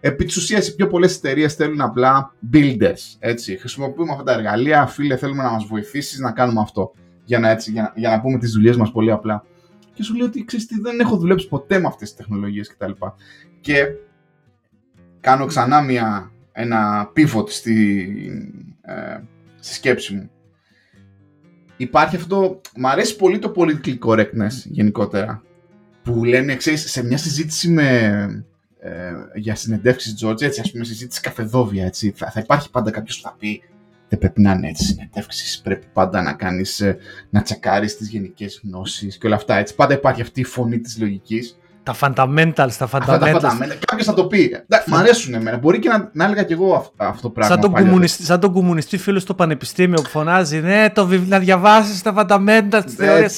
Επί της ουσίας, οι πιο πολλές εταιρείες θέλουν απλά builders. Έτσι. Χρησιμοποιούμε αυτά τα εργαλεία. Φίλε, θέλουμε να μας βοηθήσεις να κάνουμε αυτό. Για να, έτσι, για, να, για να πούμε τις δουλειές μας πολύ απλά. Και σου λέω ότι ξέρεις τι, δεν έχω δουλέψει ποτέ με αυτές τις τεχνολογίες κτλ. Και, και κάνω ξανά μια, ένα pivot στη, ε, στη σκέψη μου. Υπάρχει αυτό, μ' αρέσει πολύ το political correctness γενικότερα, που λένε, ξέρεις, σε μια συζήτηση με, ε, για συνεντεύξεις George, έτσι, ας πούμε, συζήτηση καφεδόβια, έτσι, θα, θα υπάρχει πάντα κάποιος που θα πει δεν πρέπει να είναι έτσι συνεντεύξεις, πρέπει πάντα να κάνεις, ε, να τσακάρεις τις γενικές γνώσεις και όλα αυτά, έτσι, πάντα υπάρχει αυτή η φωνή της λογικής τα fundamentals, τα fundamentals. Κάποιος θα το πει. Μ' αρέσουν εμένα. Μπορεί και να, να έλεγα κι εγώ αυτό, αυτό το πράγμα. Σαν τον, κομμουνιστή, σαν τον κομμουνιστή φίλος στο πανεπιστήμιο που φωνάζει Ναι, το βιβλίο, να διαβάσεις τα fundamentals τη θεωρία.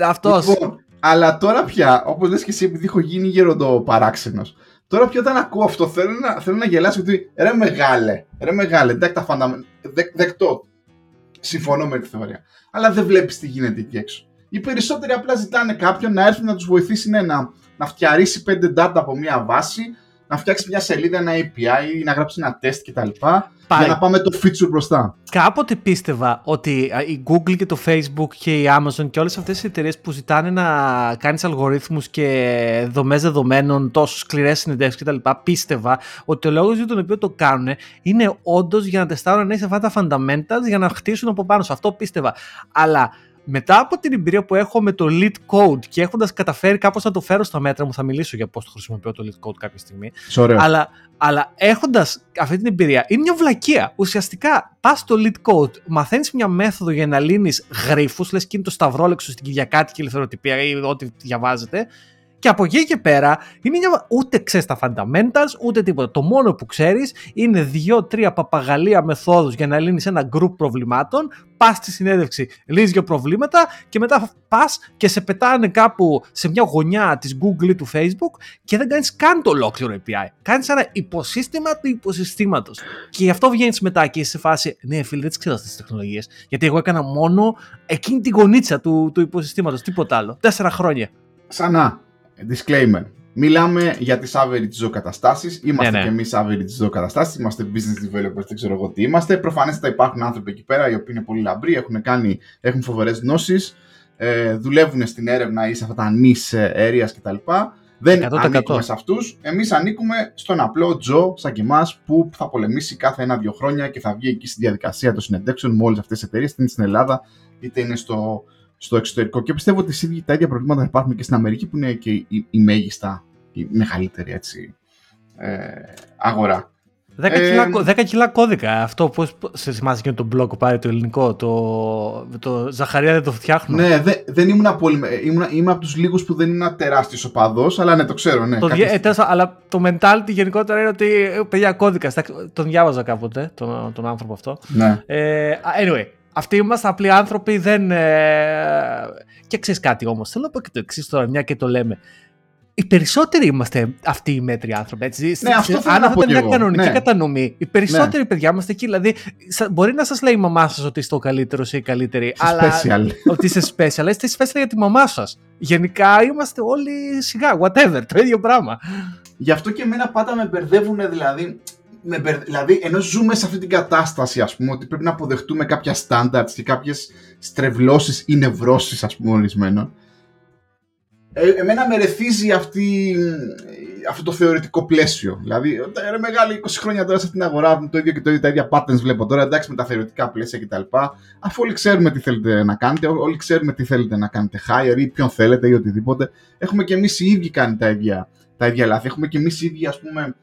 Αυτός. Λοιπόν, αλλά τώρα πια, όπως λες και εσύ, επειδή έχω γίνει γέροντο παράξενος, τώρα πια όταν ακούω αυτό θέλω να, θέλω να γελάσω ότι ρε μεγάλε, ρε μεγάλε, εντάξει τα fundamentals. δεκτό. Συμφωνώ με τη θεωρία. Αλλά δεν βλέπεις τι γίνεται εκεί έξω. Οι περισσότεροι απλά ζητάνε κάποιον να έρθει να τους βοηθήσει ναι, να να φτιαρίσει πέντε data από μία βάση, να φτιάξει μια σελίδα, ένα API, να γράψει ένα test κτλ. Για να πάμε το feature μπροστά. Κάποτε πίστευα ότι η Google και το Facebook και η Amazon και όλες αυτές οι εταιρείες που ζητάνε να κάνεις αλγορίθμους και δομές δεδομένων τόσο σκληρές συνεντεύξεις κτλ. Πίστευα ότι ο λόγος για τον οποίο το κάνουν είναι όντως για να τεστάρουν να αυτά τα fundamentals για να χτίσουν από πάνω σε αυτό πίστευα. Αλλά μετά από την εμπειρία που έχω με το lead code και έχοντας καταφέρει κάπως να το φέρω στα μέτρα μου, θα μιλήσω για πώς το χρησιμοποιώ το lead code κάποια στιγμή. Αλλά, αλλά έχοντας αυτή την εμπειρία, είναι μια βλακεία. Ουσιαστικά, πας στο lead code, μαθαίνεις μια μέθοδο για να λύνεις γρήφου, λες και είναι το σταυρόλεξο στην Κυριακάτικη ελευθεροτυπία ή ό,τι διαβάζετε, και από εκεί και πέρα είναι μια... ούτε ξέρεις τα fundamentals, ούτε τίποτα. Το μόνο που ξέρεις είναι δύο-τρία παπαγαλία μεθόδους για να λύνεις ένα group προβλημάτων. Πας στη συνέντευξη, λύνει δύο προβλήματα και μετά πας και σε πετάνε κάπου σε μια γωνιά της Google ή του Facebook και δεν κάνεις καν το ολόκληρο API. Κάνεις ένα υποσύστημα του υποσυστήματος. Και γι' αυτό βγαίνεις μετά και είσαι σε φάση, ναι, φίλε, δεν τις ξέρω αυτές τις τεχνολογίες. Γιατί εγώ έκανα μόνο εκείνη τη γωνίτσα του, του υποσυστήματος, τίποτα άλλο. Τέσσερα χρόνια. Ξανά, disclaimer. Μιλάμε για τις average ζωοκαταστάσεις. Είμαστε ναι, ναι. και εμείς average ζωοκαταστάσεις. Είμαστε business developers, δεν ξέρω εγώ τι είμαστε. Προφανέστατα υπάρχουν άνθρωποι εκεί πέρα οι οποίοι είναι πολύ λαμπροί, έχουν, κάνει, έχουν φοβερές γνώσεις, ε, δουλεύουν στην έρευνα ή σε αυτά τα niche areas κτλ. Δεν 100%. ανήκουμε σε αυτούς. Εμείς ανήκουμε στον απλό Τζο, σαν και εμάς, που θα πολεμήσει κάθε ένα-δύο χρόνια και θα βγει εκεί στη διαδικασία των συνεντεύξεων με όλες αυτές τις εταιρείες, είτε είναι στην Ελλάδα, είτε είναι στο, στο εξωτερικό. Και πιστεύω ότι τα ίδια προβλήματα υπάρχουν και στην Αμερική που είναι και η, η μέγιστα, η μεγαλύτερη έτσι, ε, αγορά. 10, ε, κιλά, 10 κιλά κώδικα. Αυτό πώς σε θυμάσαι και το blog που πάρει το ελληνικό. Το, το Ζαχαρία δεν το φτιάχνω. Ναι, δε, δεν ήμουν πολύ. Ήμουν, είμαι από τους λίγους που δεν ήμουν τεράστιος οπαδό, αλλά ναι, το ξέρω. Ναι, το, ε, αλλά το mentality γενικότερα είναι ότι ε, παιδιά κώδικα. Τον διάβαζα κάποτε, τον, τον άνθρωπο αυτό. Ναι. Ε, anyway, αυτοί είμαστε απλοί άνθρωποι, δεν. Ε... Και ξέρεις κάτι όμως. Θέλω να πω και το εξής τώρα, μια και το λέμε. Οι περισσότεροι είμαστε αυτοί οι μέτροι άνθρωποι. Έτσι. Ναι, αυτό Αν αυτό μια κανονική ναι. κατανομή, οι περισσότεροι ναι. παιδιά είμαστε εκεί. Δηλαδή, μπορεί να σας λέει η μαμά σας ότι είστε ο καλύτερος ή η καλύτερη. Είσαι αλλά special. [LAUGHS] ότι είστε special. Αλλά είστε special για τη μαμά σας. Γενικά είμαστε όλοι σιγά, whatever, το ίδιο πράγμα. Γι' αυτό και εμένα πάντα με μπερδεύουν δηλαδή με, δηλαδή, ενώ ζούμε σε αυτή την κατάσταση, ας πούμε, ότι πρέπει να αποδεχτούμε κάποια standards και κάποιες στρεβλώσεις ή νευρώσεις, ας πούμε, ορισμένων, ε, εμένα με ρεθίζει αυτή, αυτό το θεωρητικό πλαίσιο. Δηλαδή, ρε μεγάλη 20 χρόνια τώρα σε αυτήν την αγορά, το ίδιο και το ίδιο, τα ίδια patterns βλέπω τώρα, εντάξει με τα θεωρητικά πλαίσια κτλ. Αφού όλοι ξέρουμε τι θέλετε να κάνετε, όλοι ξέρουμε τι θέλετε να κάνετε hire ή ποιον θέλετε ή οτιδήποτε, έχουμε και εμείς οι ίδιοι κάνει τα ίδια, τα ίδια λάθη. Έχουμε και εμείς οι ίδιοι, ας πούμε,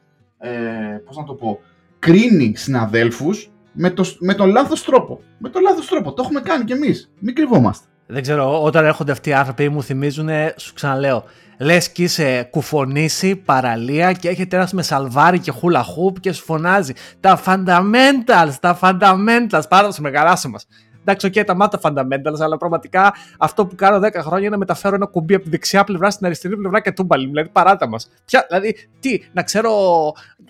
ε, πώς να το πω, κρίνει συναδέλφους με, το, με τον λάθος τρόπο. Με τον λάθος τρόπο. Το έχουμε κάνει κι εμείς. Μην κρυβόμαστε. δεν ξέρω, όταν έρχονται αυτοί οι άνθρωποι μου θυμίζουν, σου ξαναλέω, λες και είσαι Κουφονήσι, παραλία και έρχεται ένας με σαλβάρι και χούλα χουπ και σου φωνάζει τα fundamentals, τα fundamentals, παράτα με ρε μεγάλε, άσε μας. Εντάξει, OK, okay, τα 'μαθα τα fundamentals, αλλά πραγματικά αυτό που κάνω 10 χρόνια είναι να μεταφέρω ένα κουμπί από τη δεξιά πλευρά στην αριστερή πλευρά και τούμπαλι. Δηλαδή, παράτα μας. Δηλαδή, τι, να ξέρω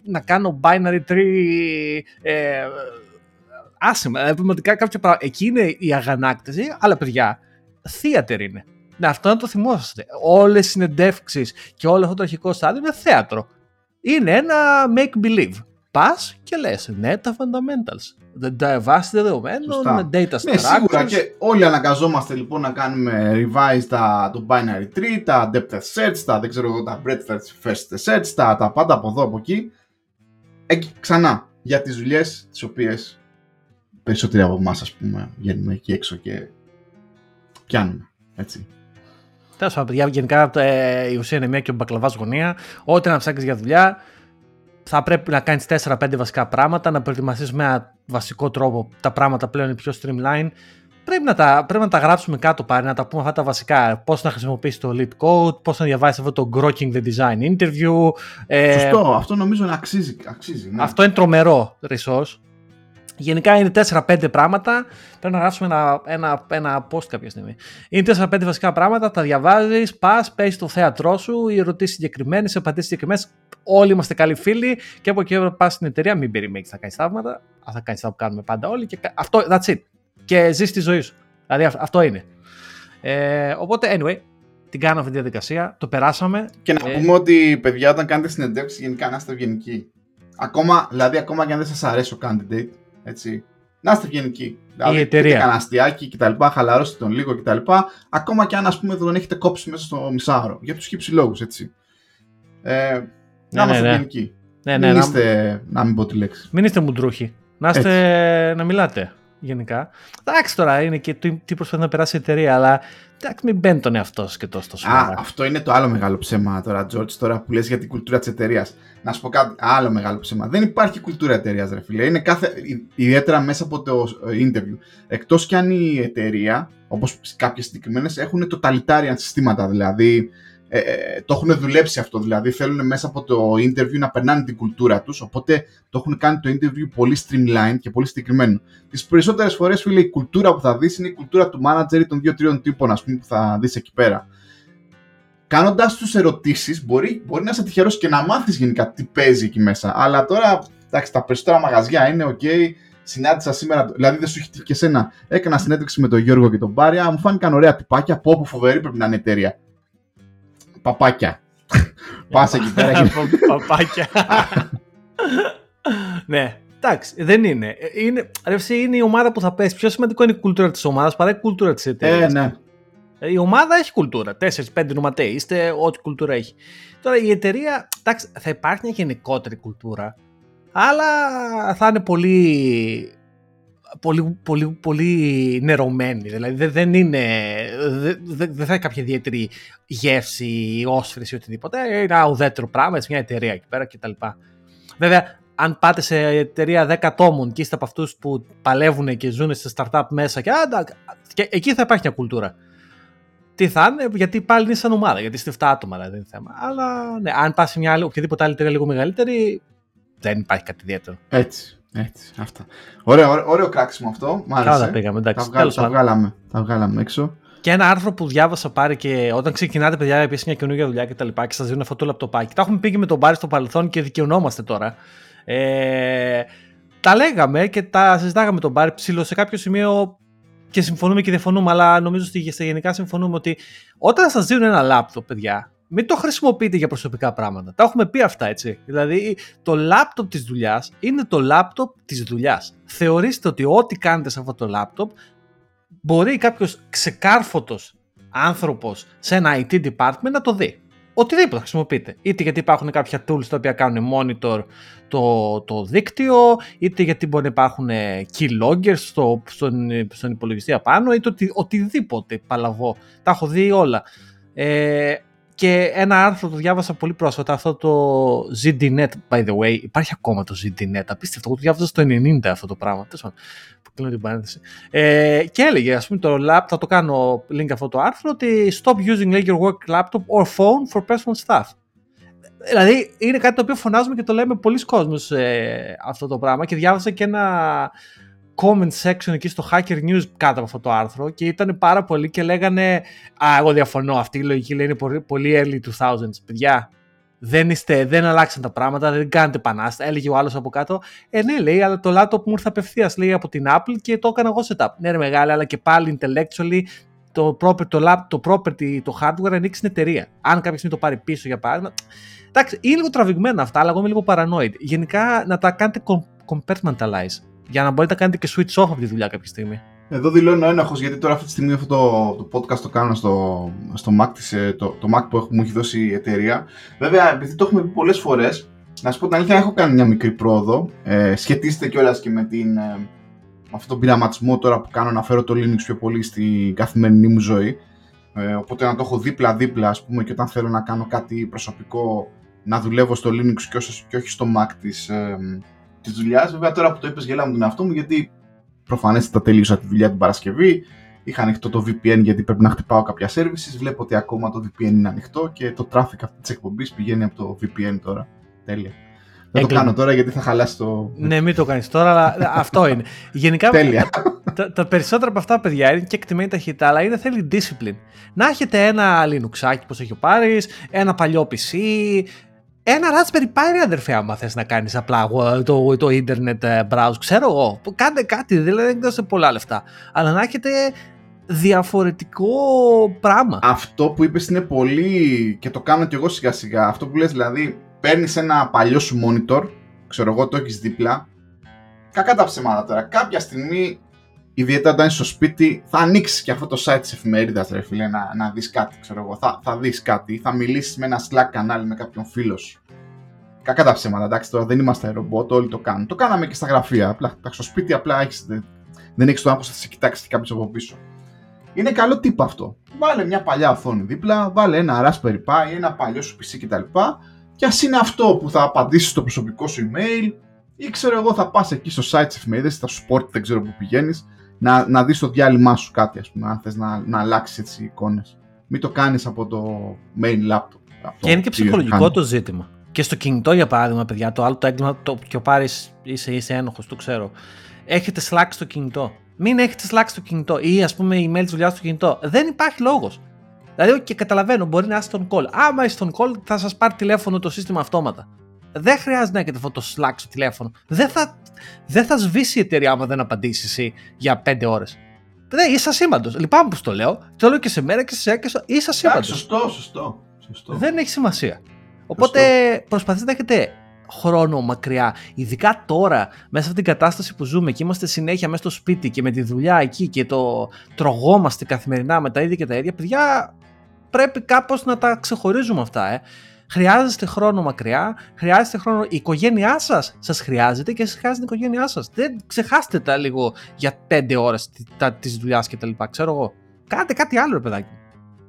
να κάνω binary tree. Ε, άσημα. Δηλαδή, πραγματικά κάποια πράγματα. Εκεί είναι η αγανάκτηση, αλλά παιδιά, θέατερ είναι. Ναι, αυτό να το θυμόσαστε. Όλες οι συνεντεύξεις και όλο αυτό το αρχικό στάδιο είναι θέατρο. Είναι ένα make believe. Πας και λες, ναι, τα fundamentals. Τα βάση δεδομένων, data structures. Ναι, σίγουρα και όλοι αναγκαζόμαστε λοιπόν να κάνουμε revise τα, το binary tree, τα depth search, τα δεν ξέρω εγώ, τα breadth first search, τα, τα πάντα από εδώ από εκεί. Εκεί, ξανά, για τις δουλειές τις οποίες περισσότεροι από εμάς ας πούμε βγαίνουμε εκεί έξω και πιάνουμε, έτσι. Τέλος πάντων, παιδιά, γενικά ε, η ουσία είναι μια και ο μπακλαβάς γωνία. Ό,τι να ψάξεις για δουλειά, θα πρέπει να κάνεις 4-5 βασικά πράγματα, να προετοιμαστείς με ένα βασικό τρόπο. Τα πράγματα πλέον είναι πιο streamline. Πρέπει να, τα, πρέπει να τα γράψουμε κάτω πάλι, να τα πούμε αυτά τα βασικά. Πώς να χρησιμοποιήσεις το lead code, πώς να διαβάσεις αυτό το grokking the design interview. Ε, Σωστό, αυτό νομίζω να αξίζει. αξίζει ναι. Αυτό είναι τρομερό resource. Γενικά είναι 4-5 πράγματα. Πρέπει να γράψουμε ένα, ένα, ένα post κάποια στιγμή. Είναι 4-5 βασικά πράγματα, τα διαβάζεις, πας, παίζεις το θέατρό σου, οι ερωτήσεις συγκεκριμένες, οι απαντήσεις συγκεκριμένες. Όλοι είμαστε καλοί φίλοι και από εκεί πας στην εταιρεία, μην περιμένεις να κάνεις θαύματα. Θα κάνεις αυτά που κάνουμε πάντα όλοι. Και αυτό, that's it. Και ζεις τη ζωή σου. Δηλαδή αυτό είναι. Ε, οπότε, anyway, την κάναμε αυτή τη διαδικασία, το περάσαμε. Και να ε... πούμε ότι παιδιά, όταν κάνετε συνεντεύξεις, γενικά να είστε ευγενικοί. Ακόμα, δηλαδή, ακόμα και αν δεν σας αρέσει ο candidate, έτσι. Να είστε ευγενικοί. Δηλαδή, η εταιρεία. Κανένα αστιάκι κτλ. Χαλαρώστε τον λίγο κτλ. Ακόμα και αν ας πούμε τον έχετε κόψει μέσα στο μισάωρο. Για τους χύψη λόγους, έτσι. Ε, να ναι, είμαστε ναι, ναι. ευγενικοί. Ναι, ναι, μην είστε, να... μην πω τη λέξη. Μην είστε μουντρούχοι. Να, είστε, να μιλάτε γενικά. Εντάξει τώρα είναι και τι προσπαθεί να περάσει η εταιρεία, αλλά εντάξει, μην μπαίνει τον εαυτό και τόσο στο Α, αυτό είναι το άλλο μεγάλο ψέμα τώρα, George, τώρα που λες για την κουλτούρα της εταιρείας. Να σου πω κάτι άλλο μεγάλο ψέμα. Δεν υπάρχει κουλτούρα εταιρείας, ρε φίλε. Είναι κάθε, ιδιαίτερα μέσα από το ε, interview. Εκτός κι αν η εταιρεία, όπως κάποιες συγκεκριμένες, έχουν totalitarian συστήματα. Δηλαδή, ε, ε, το έχουν δουλέψει αυτό. Δηλαδή, θέλουν μέσα από το interview να περνάνε την κουλτούρα τους. Οπότε το έχουν κάνει το interview πολύ streamlined και πολύ συγκεκριμένο. Τις περισσότερες φορές, φίλε, η κουλτούρα που θα δεις είναι η κουλτούρα του manager ή των δύο-τριών τύπων, ας πούμε, που θα δεις εκεί πέρα κάνοντάς τους ερωτήσεις, μπορεί, μπορεί να είσαι τυχερός και να μάθεις γενικά τι παίζει εκεί μέσα. Αλλά τώρα, εντάξει, τα περισσότερα μαγαζιά είναι OK. Συνάντησα σήμερα, δηλαδή δεν σου έχει τύχει και σένα. Έκανα συνέντευξη με τον Γιώργο και τον Μπάρια. Μου φάνηκαν ωραία τυπάκια. Από όπου φοβερή πρέπει να είναι εταιρεία. Παπάκια. Πα εκεί πέρα. [LAUGHS] Παπάκια. ναι, Εντάξει, δεν είναι. Είναι, είναι η ομάδα που θα πέσει. Πιο σημαντικό είναι η κουλτούρα της ομάδας παρά η κουλτούρα της εταιρείας. Ε, ναι. Η ομάδα έχει κουλτούρα. 4-5 νοματέοι είστε, ό,τι κουλτούρα έχει. Τώρα η εταιρεία, εντάξει, θα υπάρχει μια γενικότερη κουλτούρα, αλλά θα είναι πολύ πολύ, πολύ, πολύ νερωμένη. Δηλαδή δεν, είναι, δεν, δεν θα έχει κάποια ιδιαίτερη γεύση, όσφρηση ή οτιδήποτε. Είναι ένα ουδέτερο πράγμα, έτσι μια εταιρεία εκεί πέρα κτλ. Βέβαια, αν πάτε σε εταιρεία 10 ατόμων και είστε από αυτούς που παλεύουν και ζουν σε startup μέσα και, α, και εκεί θα υπάρχει μια κουλτούρα τι θα είναι, γιατί πάλι είναι σαν ομάδα, γιατί είστε 7 άτομα δηλαδή είναι θέμα. Αλλά ναι, αν πας σε μια άλλη, οποιαδήποτε άλλη εταιρεία λίγο μεγαλύτερη, δεν υπάρχει κάτι ιδιαίτερο. Έτσι. Έτσι, αυτά. Ωραίο, ωραίο, ωραίο κράξιμο αυτό. Μ' άρεσε. Καλά πήγαμε, εντάξει. Τα, βγάλ, τα, βγάλαμε, τα βγάλαμε έξω. Και ένα άρθρο που διάβασα πάρει και όταν ξεκινάτε, παιδιά, επίση μια καινούργια δουλειά και τα λοιπά και σας δίνουν αυτό το λαπτοπάκι. Τα έχουμε πει και με τον Μπάρι στο παρελθόν και δικαιωνόμαστε τώρα. Ε, τα λέγαμε και τα συζητάγαμε τον Μπάρι ψηλό σε κάποιο σημείο και συμφωνούμε και διαφωνούμε, αλλά νομίζω ότι σε γενικά συμφωνούμε ότι όταν σας δίνουν ένα λάπτοπ, παιδιά, μην το χρησιμοποιείτε για προσωπικά πράγματα. Τα έχουμε πει αυτά, έτσι. Δηλαδή, το λάπτοπ της δουλειάς είναι το λάπτοπ της δουλειάς. Θεωρήστε ότι ό,τι κάνετε σε αυτό το λάπτοπ μπορεί κάποιος ξεκάρφωτος άνθρωπος σε ένα IT department να το δει οτιδήποτε χρησιμοποιείτε. Είτε γιατί υπάρχουν κάποια tools τα οποία κάνουν monitor το, το δίκτυο, είτε γιατί μπορεί να υπάρχουν ε, keyloggers στο, στον, στον υπολογιστή απάνω, είτε οτι, οτιδήποτε παλαβό. Τα έχω δει όλα. Ε, και ένα άρθρο το διάβασα πολύ πρόσφατα, αυτό το ZDNet, by the way. Υπάρχει ακόμα το ZDNet, απίστευτο. Εγώ το διάβασα στο 90 αυτό το πράγμα. Τέλος που κλείνω την παρένθεση. Ε, και έλεγε, ας πούμε, το laptop, θα το κάνω link αυτό το άρθρο, ότι stop using your work laptop or phone for personal stuff. Δηλαδή, είναι κάτι το οποίο φωνάζουμε και το λέμε πολλοί κόσμος ε, αυτό το πράγμα και διάβασα και ένα comment section εκεί στο Hacker News κάτω από αυτό το άρθρο και ήταν πάρα πολλοί και λέγανε «Α, εγώ διαφωνώ, αυτή η λογική λέει είναι πολύ early 2000s, παιδιά». Δεν, είστε, δεν αλλάξαν τα πράγματα, δεν κάνετε πανάστα. Έλεγε ο άλλος από κάτω. Ε, ναι, λέει, αλλά το laptop μου ήρθε απευθείας λέει από την Apple και το έκανα εγώ setup. Ναι, ρε μεγάλη, αλλά και πάλι intellectually το, property, το, lap, το property, το hardware ανοίξει την εταιρεία. Αν κάποια στιγμή το πάρει πίσω για παράδειγμα. Εντάξει, είναι λίγο τραβηγμένα αυτά, αλλά εγώ είμαι λίγο paranoid. Γενικά να τα κάνετε compartmentalize για να μπορείτε να κάνετε και switch off από τη δουλειά κάποια στιγμή. Εδώ δηλώνω ένοχος γιατί τώρα αυτή τη στιγμή αυτό το, το podcast το κάνω στο, στο Mac, της, ε, το, το Mac που μου έχει δώσει η εταιρεία. Βέβαια, επειδή το έχουμε πει πολλές φορές, να σου πω την αλήθεια, έχω κάνει μια μικρή πρόοδο. Ε, σχετίζεται κιόλας και με την, ε, αυτόν τον πειραματισμό τώρα που κάνω να φέρω το Linux πιο πολύ στην καθημερινή μου ζωή. Ε, οπότε να το έχω δίπλα-δίπλα, ας πούμε, και όταν θέλω να κάνω κάτι προσωπικό, να δουλεύω στο Linux και, όσο, και όχι στο Mac της, ε, της δουλειάς. Βέβαια τώρα που το είπες γελάω με τον εαυτό μου, γιατί προφανέστατα τελείωσα τη δουλειά την Παρασκευή, είχα ανοιχτό το VPN γιατί πρέπει να χτυπάω κάποια services, βλέπω ότι ακόμα το VPN είναι ανοιχτό και το traffic αυτή της εκπομπής πηγαίνει από το VPN τώρα. Τέλεια. Δεν το κάνω τώρα γιατί θα χαλάσει το. Ναι, μην το κάνεις τώρα, αλλά αυτό είναι. Γενικά, Τέλεια. Τα, τα, περισσότερα από αυτά, παιδιά, είναι και εκτιμένη ταχύτητα, αλλά είναι θέλει discipline. Να έχετε ένα Linux, όπω έχει ο Πάρης, ένα παλιό PC, ένα Raspberry Pi, αδερφέ, άμα θες να κάνεις απλά το, το internet ε, browse. Ξέρω εγώ. Κάντε κάτι, δηλαδή δεν δώσετε πολλά λεφτά. Αλλά να έχετε διαφορετικό πράγμα. Αυτό που είπες είναι πολύ και το κάνω κι εγώ σιγά σιγά. Αυτό που λες δηλαδή παίρνεις ένα παλιό σου monitor, ξέρω εγώ το έχεις δίπλα. Κακά τα ψεμάτα τώρα. Κάποια στιγμή, ιδιαίτερα όταν είσαι στο σπίτι, θα ανοίξεις και αυτό το site της εφημερίδας, ρε φίλε, να, να δεις κάτι. Ξέρω εγώ. Θα, θα δεις κάτι, θα μιλήσεις με ένα Slack κανάλι με κάποιον φίλο σου. Κακά τα ψέματα, εντάξει, τώρα δεν είμαστε ρομπότ, όλοι το κάνουν. Το κάναμε και στα γραφεία. Απλά στο σπίτι απλά έχεις, δεν, δεν έχεις το άγχο να σε κοιτάξει κάποιος από πίσω. Είναι καλό τύπο αυτό. Βάλε μια παλιά οθόνη δίπλα, βάλε ένα Raspberry Pi, ένα παλιό σου PC κτλ και ας είναι αυτό που θα απαντήσεις στο προσωπικό σου email ή ξέρω εγώ θα πας εκεί στο site της εφημερίδας, στα support δεν ξέρω που πηγαίνεις να, να δεις το διάλειμμα σου κάτι ας πούμε αν θες να, να αλλάξεις έτσι εικόνες μην το κάνεις από το main laptop και είναι και ψυχολογικό το ζήτημα και στο κινητό για παράδειγμα παιδιά το άλλο το έγκλημα το πιο πάρεις είσαι, είσαι ένοχος το ξέρω έχετε Slack στο κινητό μην έχετε Slack στο κινητό ή ας πούμε email της δουλειάς στο κινητό. Δεν υπάρχει λόγος. Δηλαδή, και καταλαβαίνω, μπορεί να είσαι στον call. Άμα είσαι στον call, θα σας πάρει τηλέφωνο το σύστημα αυτόματα. Δεν χρειάζεται να έχετε αυτό το Slack στο τηλέφωνο. Δεν θα, δεν θα σβήσει η εταιρεία άμα δεν απαντήσει εσύ για 5 ώρες. Δεν είσαι ασήμαντος. Λυπάμαι που το λέω. Το λέω και σε μέρα και σε έκαισο. Είσαι ασήμαντος. Σωστό, σωστό, σωστό. Δεν έχει σημασία. Οπότε προσπαθείτε να έχετε χρόνο μακριά. Ειδικά τώρα, μέσα από την κατάσταση που ζούμε και είμαστε συνέχεια μέσα στο σπίτι και με τη δουλειά εκεί και το τρογόμαστε καθημερινά με τα ίδια και τα ίδια, παιδιά, πρέπει κάπως να τα ξεχωρίζουμε αυτά, ε. Χρειάζεστε χρόνο μακριά, χρειάζεστε χρόνο. Η οικογένειά σας σας χρειάζεται και εσείς χρειάζεται η οικογένειά σας. Δεν ξεχάστε τα λίγο για πέντε ώρες τη δουλειάς και τα λοιπά. Ξέρω εγώ. Κάντε κάτι άλλο, ρε παιδάκι.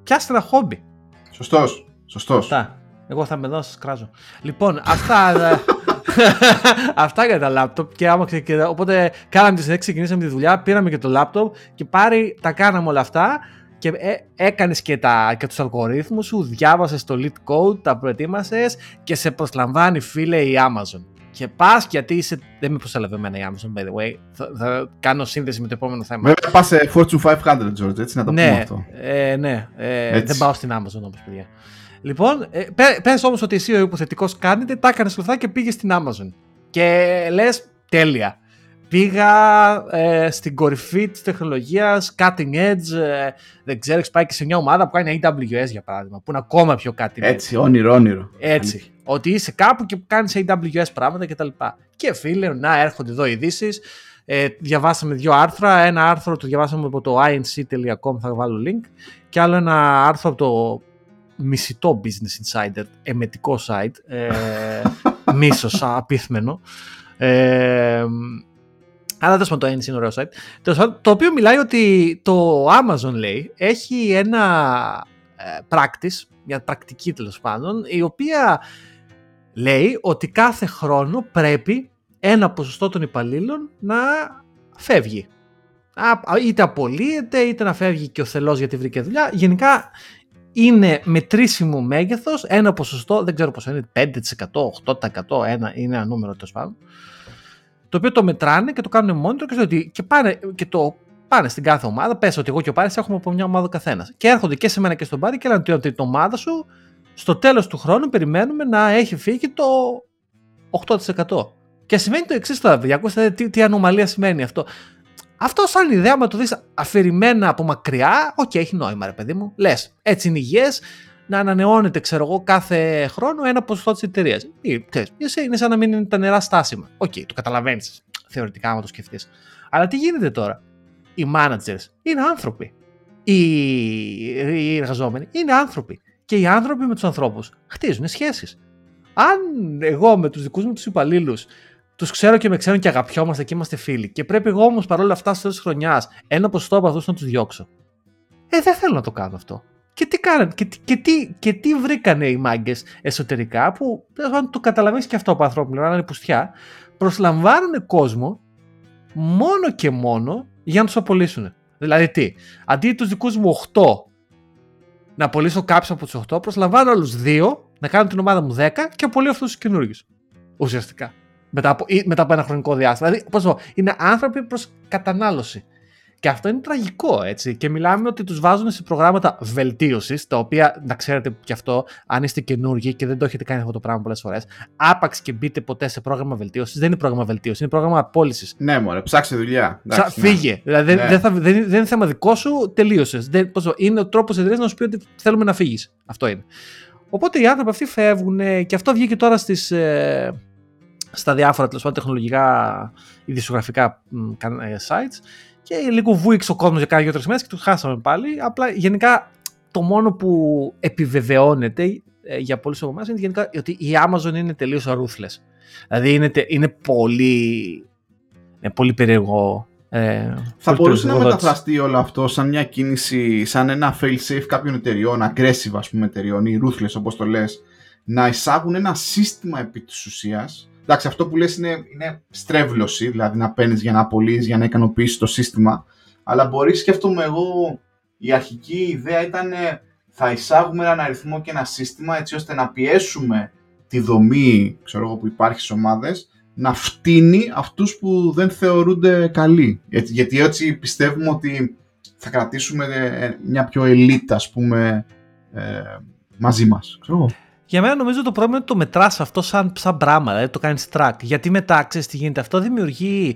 Πιάστε ένα χόμπι. Σωστός. Σωστός. Εγώ θα με δω, σας κράζω. Λοιπόν, αυτά. Ε, [LAUGHS] αυτά για τα λάπτοπ. Και άμα και, οπότε κάναμε τη συνέχεια, ξεκινήσαμε τη δουλειά, πήραμε και το λάπτοπ και πάρει, τα κάναμε όλα αυτά και ε, έκανες και, τα, και τους αλγορίθμους σου, διάβασες το lead code, τα προετοίμασες και σε προσλαμβάνει φίλε η Amazon. Και πας γιατί είσαι. Δεν με προσέλαβε εμένα η Amazon, by the way. Θα, θα, κάνω σύνδεση με το επόμενο θέμα. Βέβαια πας σε Fortune 500, George, έτσι να το ναι, πούμε αυτό. Ε, ναι, ε, δεν πάω στην Amazon όμως, παιδιά. Λοιπόν, ε, πε όμως ότι εσύ ο υποθετικός κάνετε, τα έκανες σωστά και πήγες στην Amazon. Και λες, τέλεια. Πήγα ε, στην κορυφή της τεχνολογίας, cutting edge. Ε, δεν ξέρω, έχεις πάει και σε μια ομάδα που κάνει AWS για παράδειγμα, που είναι ακόμα πιο cutting edge. Έτσι, όνειρο, όνειρο. Έτσι. Ότι είσαι κάπου και κάνεις AWS πράγματα κτλ. Και, και φίλε, να έρχονται εδώ ειδήσεις. Ε, διαβάσαμε δύο άρθρα. Ένα άρθρο το διαβάσαμε από το inc.com, θα βάλω link. Και άλλο ένα άρθρο από το μισητό Business Insider, εμετικό site, ε, [LAUGHS] μίσος απίθμενο. Ε, αλλά τέλος το είναι ωραίο site. Το οποίο μιλάει ότι το Amazon λέει έχει ένα πράκτης, μια πρακτική τέλος πάντων, η οποία λέει ότι κάθε χρόνο πρέπει ένα ποσοστό των υπαλλήλων να φεύγει. Είτε απολύεται, είτε να φεύγει και ο θελός γιατί βρήκε δουλειά. Γενικά είναι μετρήσιμο μέγεθος, ένα ποσοστό, δεν ξέρω πόσο είναι, 5%, 8%, ένα, είναι ένα νούμερο τέλος πάντων, το οποίο το μετράνε και το κάνουν μόνοι και, ότι, και, πάνε, και το πάνε στην κάθε ομάδα. Πες ότι εγώ και ο Πάρης έχουμε από μια ομάδα καθένας. Και έρχονται και σε μένα και στον Πάρη και λένε ότι η ομάδα σου στο τέλος του χρόνου περιμένουμε να έχει φύγει το 8%. Και σημαίνει το εξής τώρα, παιδιά. Ακούστε τι, τι ανομαλία σημαίνει αυτό. Αυτό σαν ιδέα, αν το δεις αφηρημένα από μακριά, OK, okay, έχει νόημα, ρε παιδί μου. Λες, έτσι είναι υγιές να ανανεώνεται, ξέρω εγώ, κάθε χρόνο ένα ποσοστό της εταιρείας. Είναι σαν να μην είναι τα νερά στάσιμα. OK, okay, το καταλαβαίνεις θεωρητικά, άμα το σκεφτείς. Αλλά τι γίνεται τώρα; Οι managers είναι άνθρωποι. Οι, οι εργαζόμενοι είναι άνθρωποι. Και οι άνθρωποι με τους ανθρώπους χτίζουν σχέσεις. Αν εγώ με τους δικούς μου τους υπαλλήλους τους ξέρω και με ξέρουν και αγαπιόμαστε και είμαστε φίλοι. Και πρέπει εγώ όμως παρόλα αυτά στο τέλο τη χρονιάς ένα ποσοστό από αυτούς να τους διώξω. Ε, δεν θέλω να το κάνω αυτό. Και τι κάνανε, και, και, τι, και τι βρήκανε οι μάγκες εσωτερικά που το καταλαβαίνεις και αυτό από ανθρώπινο, να είναι πουστιά. Προσλαμβάνουν κόσμο μόνο και μόνο για να τους απολύσουν. Δηλαδή τι, αντί τους δικούς μου 8 να απολύσω κάποιους από τους 8, προσλαμβάνω άλλους 2 να κάνω την ομάδα μου 10 και απολύω αυτούς τους καινούριους. Ουσιαστικά μετά από, μετά από ένα χρονικό διάστημα. Δηλαδή, πώς πω, είναι άνθρωποι προς κατανάλωση. Και αυτό είναι τραγικό, έτσι. Και μιλάμε ότι τους βάζουν σε προγράμματα βελτίωσης, τα οποία, να ξέρετε κι αυτό, αν είστε καινούργοι και δεν το έχετε κάνει αυτό το πράγμα πολλές φορές, άπαξ και μπείτε ποτέ σε πρόγραμμα βελτίωσης, δεν είναι πρόγραμμα βελτίωσης, είναι πρόγραμμα απόλυσης. Ναι, μωρέ, ψάξε δουλειά. Ψά, ναι. Φύγε. Δηλαδή, ναι. δεν, θα, δεν, δεν, είναι θέμα δικό σου, τελείωσες. Είναι ο τρόπος εταιρεία να σου πει ότι θέλουμε να φύγεις. Αυτό είναι. Οπότε οι άνθρωποι αυτοί φεύγουν και αυτό βγήκε τώρα στις. Ε, στα διάφορα τέλος τεχνολογικά ειδησιογραφικά ε, sites και λίγο βούηξε ο κόσμος για κάνα δύο-τρεις μέρες και του χάσαμε πάλι. Απλά γενικά το μόνο που επιβεβαιώνεται ε, για πολλούς από εμάς είναι γενικά ότι η Amazon είναι τελείως ruthless. Δηλαδή είναι, είναι πολύ, είναι πολύ περίεργο. Ε, θα μπορούσε να μεταφραστεί όλο αυτό σαν μια κίνηση, σαν ένα fail-safe κάποιων εταιριών, aggressive ας πούμε εταιριών ή ruthless όπως το λες, να εισάγουν ένα σύστημα επί της ουσίας εντάξει, αυτό που λες είναι, είναι στρέβλωση, δηλαδή να παίρνεις για να απολύεις, για να ικανοποιήσεις το σύστημα. Αλλά μπορείς, σκέφτομαι εγώ, η αρχική ιδέα ήταν θα εισάγουμε έναν αριθμό και ένα σύστημα έτσι ώστε να πιέσουμε τη δομή ξέρω εγώ, που υπάρχει στις ομάδες να φτύνει αυτούς που δεν θεωρούνται καλοί. Γιατί έτσι πιστεύουμε ότι θα κρατήσουμε ε, μια πιο ελίτ, ας πούμε, ε, μαζί μας. Ξέρω για μένα νομίζω το πρόβλημα είναι ότι το μετράς αυτό σαν, σαν πράγμα, δηλαδή το κάνεις track. Γιατί μετά ξέρεις τι γίνεται, αυτό δημιουργεί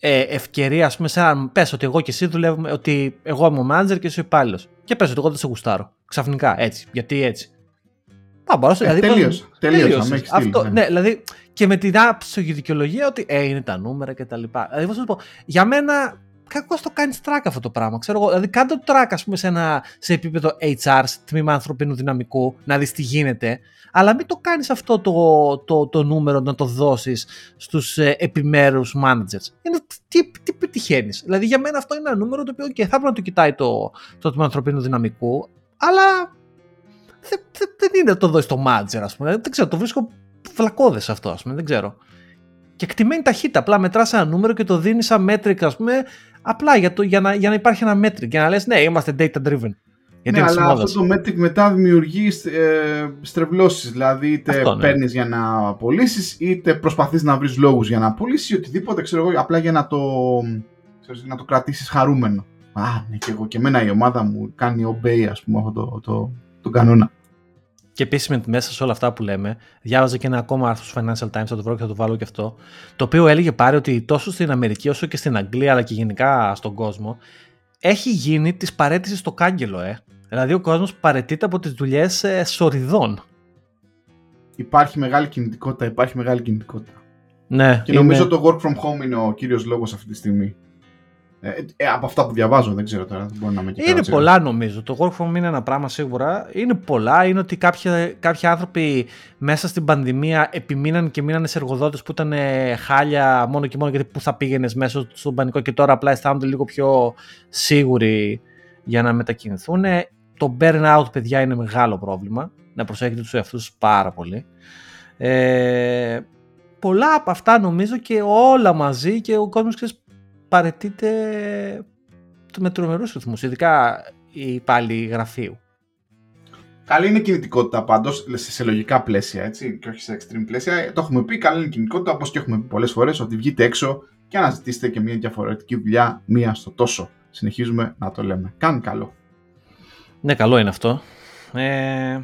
ε, ευκαιρία, ας πούμε, σαν πες ότι εγώ και εσύ δουλεύουμε, ότι εγώ είμαι ο manager και εσύ ο υπάλληλος. Και πες ότι εγώ δεν σε γουστάρω. Ξαφνικά έτσι. Γιατί έτσι. Πά, μπορώ, ε, δηλαδή, τελείως, τελείως, αυτό, ναι. ναι. δηλαδή και με την άψογη δικαιολογία ότι ε, είναι τα νούμερα και τα λοιπά. Δηλαδή, πω, για μένα κακώς το κάνεις track αυτό το πράγμα. Ξέρω εγώ, δηλαδή κάντε το track, ας πούμε, σε, ένα, σε επίπεδο HR, σε τμήμα ανθρωπίνου δυναμικού, να δεις τι γίνεται. Αλλά μην το κάνεις αυτό το, το, το, νούμερο να το δώσεις στους ε, επιμέρους managers. Είναι, τι, τι πετυχαίνεις. Δηλαδή για μένα αυτό είναι ένα νούμερο το οποίο και θα πρέπει να το κοιτάει το, το τμήμα ανθρωπίνου δυναμικού, αλλά δεν, δεν, δεν είναι να το δώσεις το manager, ας πούμε. Δεν ξέρω, το βρίσκω φλακώδε αυτό, ας πούμε. Δεν ξέρω. Και εκτιμένη ταχύτητα. Απλά μετράς ένα νούμερο και το δίνεις σαν μέτρικ, ας πούμε, Απλά για, το, για, να, για να υπάρχει ένα metric, για να λες ναι, είμαστε data driven. Γιατί ναι, αλλά αυτό το metric μετά δημιουργεί ε, στρεβλώσεις, δηλαδή είτε αυτό, ναι. παίρνεις για να απολύσει, είτε προσπαθείς να βρεις λόγους για να απολύσει ή οτιδήποτε, ξέρω εγώ, απλά για να το, ξέρεις, να το κρατήσεις χαρούμενο. Α, ναι, και εγώ και εμένα η ομάδα μου κάνει obey, ας πούμε, αυτό το, το, το κανόνα. Και επίση μέσα σε όλα αυτά που λέμε, διάβαζα και ένα ακόμα άρθρο στο Financial Times, θα το βρω και θα το βάλω και αυτό, το οποίο έλεγε πάρει ότι τόσο στην Αμερική όσο και στην Αγγλία, αλλά και γενικά στον κόσμο, έχει γίνει της παρέτησης στο κάγκελο, ε. Δηλαδή ο κόσμος παρετείται από τις δουλειές ε, σοριδών. Υπάρχει μεγάλη κινητικότητα, υπάρχει μεγάλη κινητικότητα. Ναι, και νομίζω το work from home είναι ο κύριος λόγος αυτή τη στιγμή. Ε, ε, από αυτά που διαβάζω, δεν ξέρω τώρα. Μπορεί να με είναι πολλά νομίζω. Το work from home είναι ένα πράγμα σίγουρα. Είναι πολλά. Είναι ότι κάποιοι, κάποιοι άνθρωποι μέσα στην πανδημία επιμείναν και μείνανε σε εργοδότες που ήταν χάλια μόνο και μόνο γιατί που θα πήγαινες μέσα στον πανικό και τώρα απλά αισθάνονται λίγο πιο σίγουροι για να μετακινηθούν. το burnout, παιδιά, είναι μεγάλο πρόβλημα. Να προσέχετε τους εαυτούς πάρα πολύ. Ε, πολλά από αυτά νομίζω και όλα μαζί και ο κόσμος ξέρεις, παρετείται με τρομερούς ρυθμούς, ειδικά οι πάλι γραφείου. Καλή είναι η κινητικότητα πάντως σε λογικά πλαίσια έτσι, και όχι σε extreme πλαίσια. Το έχουμε πει, καλή είναι η κινητικότητα όπως και έχουμε πει πολλές φορές ότι βγείτε έξω και αναζητήσετε και μια διαφορετική δουλειά μία στο τόσο. Συνεχίζουμε να το λέμε. Κάνει καλό. Ναι, καλό είναι αυτό. Ε,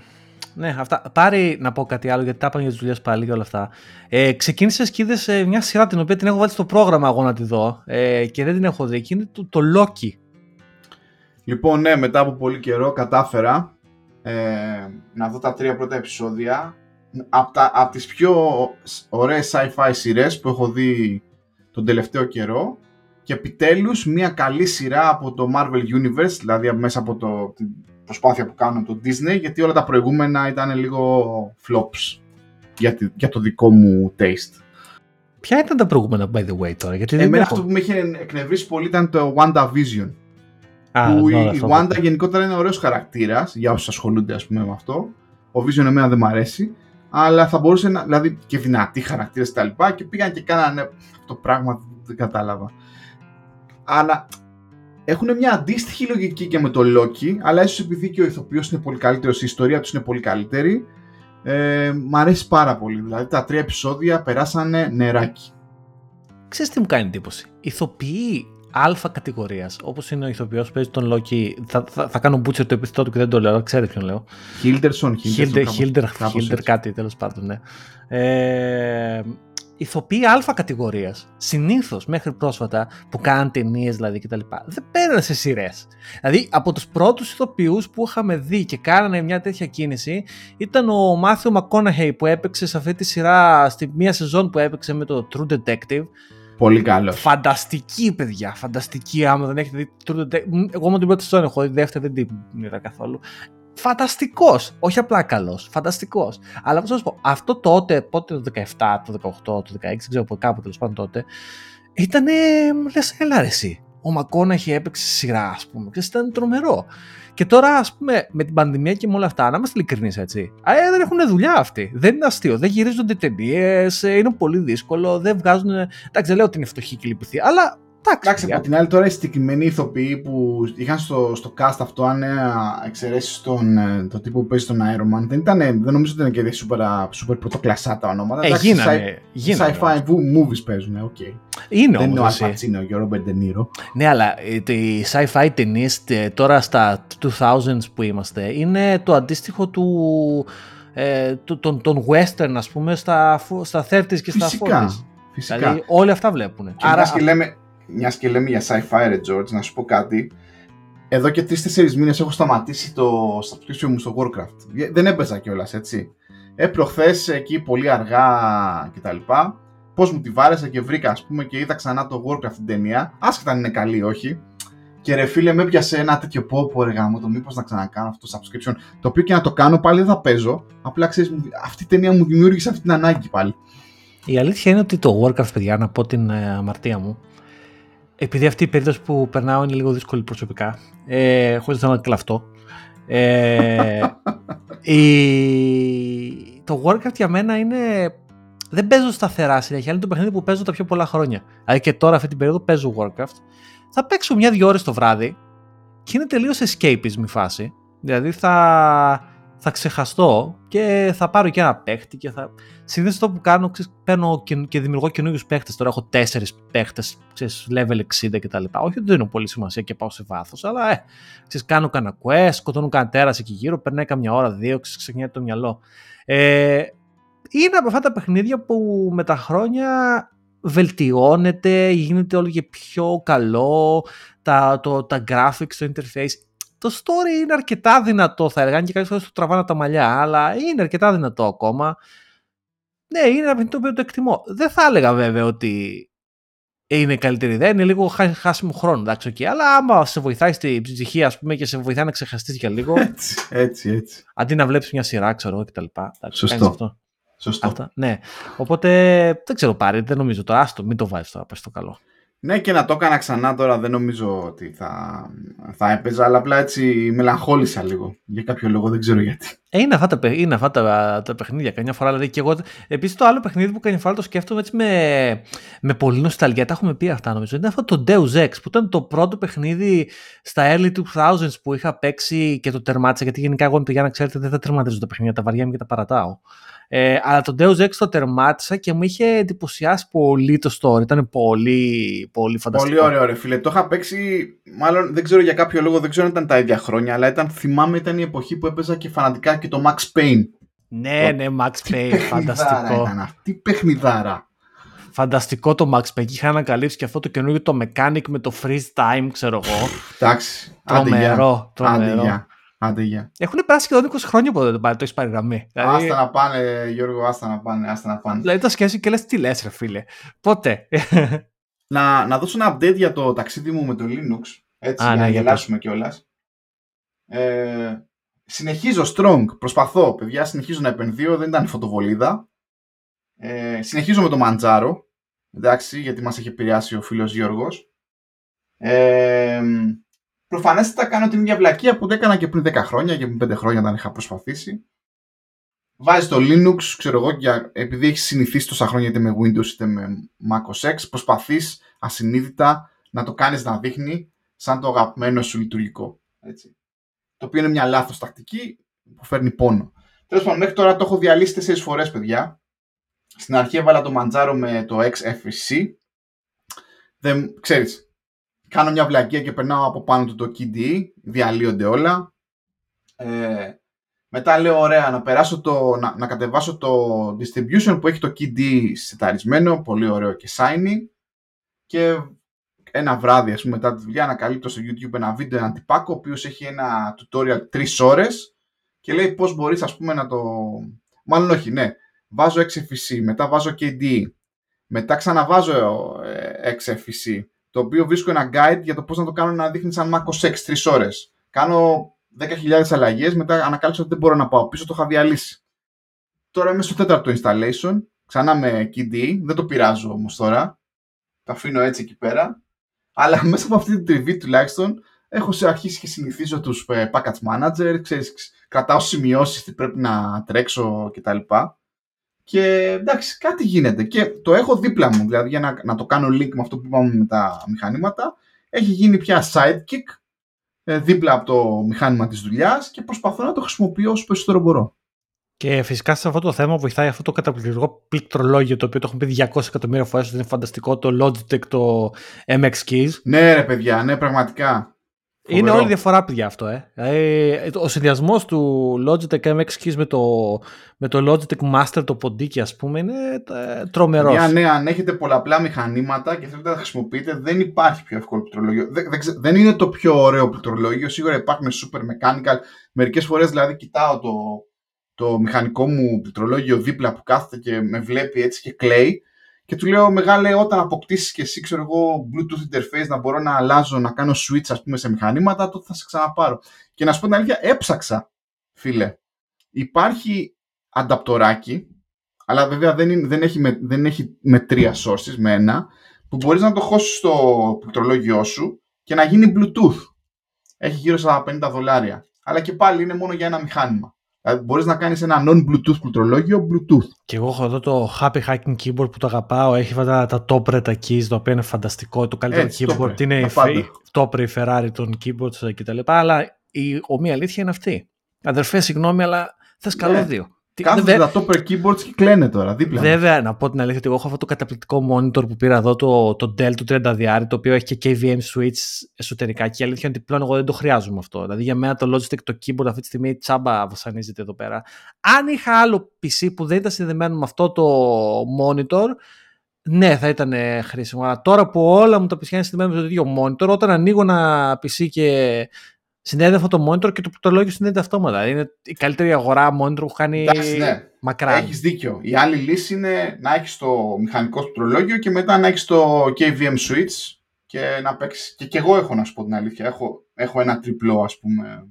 ναι, αυτά. Πάρει να πω κάτι άλλο γιατί τα είπαμε για τις δουλειές πάλι και όλα αυτά. Ε, ξεκίνησες και είδες μια σειρά την οποία την έχω βάλει στο πρόγραμμα εγώ να τη δω ε, και δεν την έχω δει. Και είναι το, το Loki. Λοιπόν, ναι, μετά από πολύ καιρό κατάφερα ε, να δω τα τρία πρώτα επεισόδια. Από, τα, από τις πιο ωραίες sci-fi σειρές που έχω δει τον τελευταίο καιρό και επιτέλους μια καλή σειρά από το Marvel Universe, δηλαδή μέσα από το, την προσπάθεια που κάνουν το Disney, γιατί όλα τα προηγούμενα ήταν λίγο flops για, για το δικό μου taste. Ποια ήταν τα προηγούμενα, by the way, τώρα, γιατί Εμένα αυτό που με είχε εκνευρίσει πολύ ήταν το WandaVision. Α, που η, η Wanda γενικότερα είναι ωραίος χαρακτήρας, για όσους ασχολούνται ας πούμε με αυτό. Ο Vision εμένα δεν μου αρέσει, αλλά θα μπορούσε να, δηλαδή και δυνατή χαρακτήρα και τα λοιπά και πήγαν και κάνανε αυτό το πράγμα, δεν κατάλαβα. Αλλά έχουν μια αντίστοιχη λογική και με το Loki, αλλά ίσως επειδή και ο ηθοποιός είναι πολύ καλύτερος, η ιστορία τους είναι πολύ καλύτερη. Ε, μ' αρέσει πάρα πολύ. Δηλαδή τα τρία επεισόδια περάσανε νεράκι. Ξέρεις τι μου κάνει εντύπωση; Ηθοποιοί αλφα κατηγορίας, όπως είναι ο ηθοποιός που παίζει τον Loki. Θα, θα, θα κάνω μπούτσερ το επιθετό του και δεν το λέω, ξέρετε ποιον λέω. Χίλτερσον, Χίλτερ, κάτι τέλος πάντων, ναι. Ε, ηθοποιοί αλφα κατηγορίας, συνήθως μέχρι πρόσφατα, που κάναν ταινίες δηλαδή κτλ., δεν παίρνουν σε σειρές. Δηλαδή, από τους πρώτους ηθοποιούς που είχαμε δει και κάνανε μια τέτοια κίνηση ήταν ο Μάθιο Μακόναχεϊ που έπαιξε σε αυτή τη σειρά, στη μία σεζόν που έπαιξε με το True Detective. Πολύ καλός. Φανταστική, παιδιά. Φανταστική. Άμα δεν έχετε δει True Detective. Εγώ με την πρώτη σεζόν έχω δει, δεύτερη δεν την είδα καθόλου φανταστικός. Όχι απλά καλός. Φανταστικός. Αλλά πώς να σου πω, αυτό τότε, πότε το 17, το 18, το 16, δεν ξέρω κάπου τέλος πάντων τότε, ήταν. λες, έλα ρε, εσύ. Ο Μακόναχη έπαιξε σειρά, ας πούμε. Και ήταν τρομερό. Και τώρα, ας πούμε, με την πανδημία και με όλα αυτά, να είμαστε ειλικρινείς έτσι. Ε, δεν έχουν δουλειά αυτοί. Δεν είναι αστείο. Δεν γυρίζονται ταινίες. Είναι πολύ δύσκολο. Δεν βγάζουν. Εντάξει, δεν λέω ότι είναι φτωχοί και λυπηθοί, αλλά Εντάξει, από την άλλη τώρα οι συγκεκριμένοι ηθοποιοί που είχαν στο, στο cast αυτό, αν εξαιρέσεις τον ε, το τύπο που παίζει τον Iron Man, δεν, ήταν, δεν νομίζω ότι ήταν και super, super πρωτοκλασάτα ονόματα. Ε, Εντάξει, γίνανε, γίνανε, Sci-fi movies παίζουν, OK. Okay. Είναι δεν είναι ο Αλ Πατσίνο και ο Ρόμπερτ Ντε Νίρο. Ναι, αλλά ε, οι sci-fi ταινίες τώρα στα 2000s που είμαστε είναι το αντίστοιχο του ε, τον, τον western ας πούμε στα, στα 30s και στα 40s. Φυσικά. Δηλαδή όλοι αυτά βλέπουν. Και Άρα, και λέμε, μιας και λέμε για sci-fi, ρε George, να σου πω κάτι. Εδώ και τρει-τέσσερι μήνες έχω σταματήσει το subscription μου στο Warcraft. Δεν έπαιζα κιόλας, έτσι. Ε, προχθέ εκεί πολύ αργά κτλ. Πώς μου τη βάρεσα και βρήκα, ας πούμε, και είδα ξανά το Warcraft την ταινία. Άσχετα αν είναι καλή, όχι. Και ρε φίλε, με έπιασε ένα τέτοιο πόπο ρε γάμο, το μήπως να ξανακάνω αυτό το subscription. Το οποίο και να το κάνω πάλι δεν θα παίζω. Απλά ξέρεις, αυτή η ταινία μου δημιούργησε αυτή την ανάγκη πάλι. Η αλήθεια είναι ότι το Warcraft, παιδιά, να πω την ε, αμαρτία μου, επειδή αυτή η περίοδος που περνάω είναι λίγο δύσκολη προσωπικά, ε, χωρίς να κλαφτώ, ε, [LAUGHS] η... το Warcraft για μένα είναι... Δεν παίζω σταθερά συνέχεια, είναι το παιχνίδι που παίζω τα πιο πολλά χρόνια. Δηλαδή και τώρα αυτή την περίοδο παίζω Warcraft. Θα παίξω μια-δυο ώρες το βράδυ και είναι τελείως escapism η φάση. Δηλαδή θα, θα ξεχαστώ και θα πάρω και ένα παίχτη και θα... Συνήθως αυτό που κάνω, ξέρεις, παίρνω και, και δημιουργώ καινούριους παίχτες. Τώρα έχω τέσσερις παίχτες, level 60 κτλ. Όχι ότι δεν είναι πολύ σημασία και πάω σε βάθος, αλλά ε, ξέρεις, κάνω κανένα quest, σκοτώνω κανένα τέρας εκεί γύρω, περνάει καμιά ώρα, δύο, ξεχνιέται το μυαλό. Ε, είναι από αυτά τα παιχνίδια που με τα χρόνια βελτιώνεται, γίνεται όλο και πιο καλό, τα, το, τα graphics, το interface το story είναι αρκετά δυνατό, θα έλεγα. Και κάποιες φορές του τραβάνε τα μαλλιά, αλλά είναι αρκετά δυνατό ακόμα. Ναι, είναι ένα παιχνίδι το οποίο το εκτιμώ. Δεν θα έλεγα βέβαια ότι είναι καλύτερη ιδέα, είναι λίγο χάσιμο χρόνο, εντάξει, okay. αλλά άμα σε βοηθάει στην ψυχή, ας πούμε, και σε βοηθάει να ξεχαστείς για λίγο. Έτσι, έτσι, έτσι. Αντί να βλέπεις μια σειρά, ξέρω κτλ. Σωστό. Αυτό. Σωστό. Αυτά, ναι. Οπότε δεν ξέρω πάρει, δεν νομίζω το άστο, μην το βάζεις τώρα, πες το καλό. Ναι και να το έκανα ξανά τώρα δεν νομίζω ότι θα, θα έπαιζα αλλά απλά έτσι μελαγχόλησα λίγο για κάποιο λόγο δεν ξέρω γιατί. Ε, είναι αυτά, τα, είναι αυτά τα, τα παιχνίδια καμιά φορά δηλαδή και εγώ επίσης το άλλο παιχνίδι που καμιά φορά το σκέφτομαι έτσι με, με πολύ νοσταλγία τα έχουμε πει αυτά νομίζω είναι αυτό το Deus Ex που ήταν το πρώτο παιχνίδι στα early 2000s που είχα παίξει και το τερμάτισα γιατί γενικά εγώ με να ξέρετε δεν θα τερματίζω τα παιχνίδια τα βαριά και τα παρατάω. Ε, αλλά το Deus Ex το τερμάτισα και μου είχε εντυπωσιάσει πολύ το story. Ήταν πολύ, πολύ φανταστικό. Πολύ ωραίο, ρε φίλε. Το είχα παίξει, μάλλον δεν ξέρω για κάποιο λόγο, δεν ξέρω αν ήταν τα ίδια χρόνια, αλλά ήταν, θυμάμαι ήταν η εποχή που έπαιζα και φανατικά και το Max Payne. Ναι, ναι, Max Payne, φανταστικό. Ήταν αυτή παιχνιδάρα. Φανταστικό το Max Payne. Είχα ανακαλύψει και αυτό το καινούργιο το mechanic με το freeze time, ξέρω εγώ. Εντάξει. Τρομερό, τρομερό. Άντε, για. Έχουν περάσει σχεδόν 20 χρόνια από το, το έχεις πάρει γραμμή. Δηλαδή... Άστα να πάνε, Γιώργο, άστα να πάνε, άστα να πάνε. Δηλαδή το σκέφτεσαι και λες τι λες, ρε φίλε. Πότε; [LAUGHS] να, να δώσω ένα update για το ταξίδι μου με το Linux. Έτσι, Α, για να ναι, γελάσουμε κιόλας. Ε, συνεχίζω strong, προσπαθώ, παιδιά, συνεχίζω να επενδύω, δεν ήταν φωτοβολίδα. Ε, συνεχίζω με το Μαντζάρο, εντάξει, γιατί μας έχει επηρεάσει ο φίλος Γιώργος. Ε, προφανέστατα κάνω την ίδια βλακεία που έκανα και πριν 10 χρόνια και πριν 5 χρόνια όταν είχα προσπαθήσει. Βάζει το Linux, ξέρω εγώ, για, επειδή έχει συνηθίσει τόσα χρόνια είτε με Windows είτε με Mac OS X, προσπαθείς ασυνείδητα να το κάνεις να δείχνει σαν το αγαπημένο σου λειτουργικό. Έτσι. Το οποίο είναι μια λάθος τακτική που φέρνει πόνο. Τέλος πάντων, μέχρι τώρα το έχω διαλύσει 4 φορές, παιδιά. Στην αρχή έβαλα το μαντζάρο με το XFCE. Δεν, ξέρεις, κάνω μια βλακία και περνάω από πάνω του το KDE, διαλύονται όλα. Ε, μετά λέω ωραία να, περάσω το, να, να κατεβάσω το distribution που έχει το KDE σεταρισμένο, πολύ ωραίο και shiny. Και ένα βράδυ, ας πούμε, μετά τη δουλειά, ανακαλύπτω στο YouTube ένα βίντεο, ένα τυπάκο, ο οποίος έχει ένα tutorial 3 ώρες και λέει πώς μπορείς, ας πούμε, να το... Μάλλον όχι, ναι. Βάζω XFCE, μετά βάζω KDE, μετά ξαναβάζω ε, XFCE, το οποίο βρίσκω ένα guide για το πώς να το κάνω να δείχνει σαν Mac OS X 3 ώρες. Κάνω 10.000 αλλαγές, μετά ανακάλυψα ότι δεν μπορώ να πάω πίσω, το είχα διαλύσει. Τώρα είμαι στο τέταρτο installation, ξανά με KDE, δεν το πειράζω όμως τώρα. Το αφήνω έτσι εκεί πέρα. Αλλά [LAUGHS] μέσα από αυτή την τριβή τουλάχιστον έχω σε αρχίσει και συνηθίζω τους ε, package manager, ξέρεις, κρατάω σημειώσεις τι πρέπει να τρέξω κτλ. Και εντάξει, κάτι γίνεται. Και το έχω δίπλα μου, δηλαδή για να, να το κάνω link με αυτό που είπαμε με τα μηχανήματα. Έχει γίνει πια sidekick ε, δίπλα από το μηχάνημα της δουλειάς και προσπαθώ να το χρησιμοποιώ όσο περισσότερο μπορώ. Και φυσικά σε αυτό το θέμα βοηθάει αυτό το καταπληκτικό πληκτρολόγιο το οποίο το έχουμε πει 200 εκατομμύρια φορές ότι είναι φανταστικό το Logitech το MX Keys. Ναι ρε παιδιά, ναι πραγματικά. Είναι όλη διαφορά, παιδιά, αυτό. Ε. ε ο συνδυασμός του Logitech MX Keys με το, με το Logitech Master, το ποντίκι, ας πούμε, είναι ε, τρομερός. Ναι, ναι, αν έχετε πολλαπλά μηχανήματα και θέλετε να τα χρησιμοποιείτε, δεν υπάρχει πιο εύκολο πληκτρολόγιο. Δεν, δεν, δεν είναι το πιο ωραίο πληκτρολόγιο. Σίγουρα υπάρχουν super mechanical. Μερικές φορές δηλαδή κοιτάω το, το μηχανικό μου πληκτρολόγιο δίπλα που κάθεται και με βλέπει έτσι και κλαίει. Και του λέω, μεγάλε, όταν αποκτήσεις και εσύ, ξέρω εγώ, Bluetooth interface να μπορώ να αλλάζω, να κάνω switch, ας πούμε, σε μηχανήματα, τότε θα σε ξαναπάρω. Και να σου πω την αλήθεια, έψαξα, φίλε. Υπάρχει ανταπτοράκι, αλλά βέβαια δεν, είναι, δεν, έχει, με, δεν έχει με τρία sources, με ένα, που μπορείς να το χώσεις στο πληκτρολόγιό σου και να γίνει Bluetooth. Έχει γύρω στα 50 δολάρια. Αλλά και πάλι είναι μόνο για ένα μηχάνημα. Δηλαδή μπορείς να κάνεις ένα non-Bluetooth πληκτρολόγιο Bluetooth. Και εγώ έχω εδώ το Happy Hacking Keyboard που το αγαπάω. Έχει αυτά τα top τα keys, το οποίο είναι φανταστικό. Το καλύτερο Έτσι, keyboard top είναι η top η Ferrari των keyboards κτλ. Αλλά η ομοία αλήθεια είναι αυτή. Αδερφέ, συγγνώμη, αλλά θες ναι. Καλώδιο. Κάθονται τα topper keyboards και κλαίνε τώρα δίπλα. Βέβαια, να πω την αλήθεια ότι εγώ έχω αυτό το καταπληκτικό monitor που πήρα εδώ, το, το Dell του 30 το οποίο έχει και KVM switch εσωτερικά και η αλήθεια είναι ότι πλέον εγώ δεν το χρειάζομαι αυτό. Δηλαδή για μένα το Logitech το keyboard αυτή τη στιγμή τσάμπα βασανίζεται εδώ πέρα. Αν είχα άλλο PC που δεν ήταν συνδεμένο με αυτό το monitor, ναι, θα ήταν χρήσιμο. Αλλά τώρα που όλα μου τα PC είναι συνδεμένα με το ίδιο monitor, όταν ανοίγω ένα PC και συνδέεται αυτό το monitor και το πληκτρολόγιο συνδέεται αυτόματα. Είναι η καλύτερη αγορά monitor που κάνει Εντάξει, ναι. μακρά. Έχεις δίκιο. Η άλλη λύση είναι να έχεις το μηχανικό πληκτρολόγιο και μετά να έχεις το KVM switch και να παίξεις. Και, και εγώ έχω να σου πω την αλήθεια. Έχω, έχω ένα τριπλό ας πούμε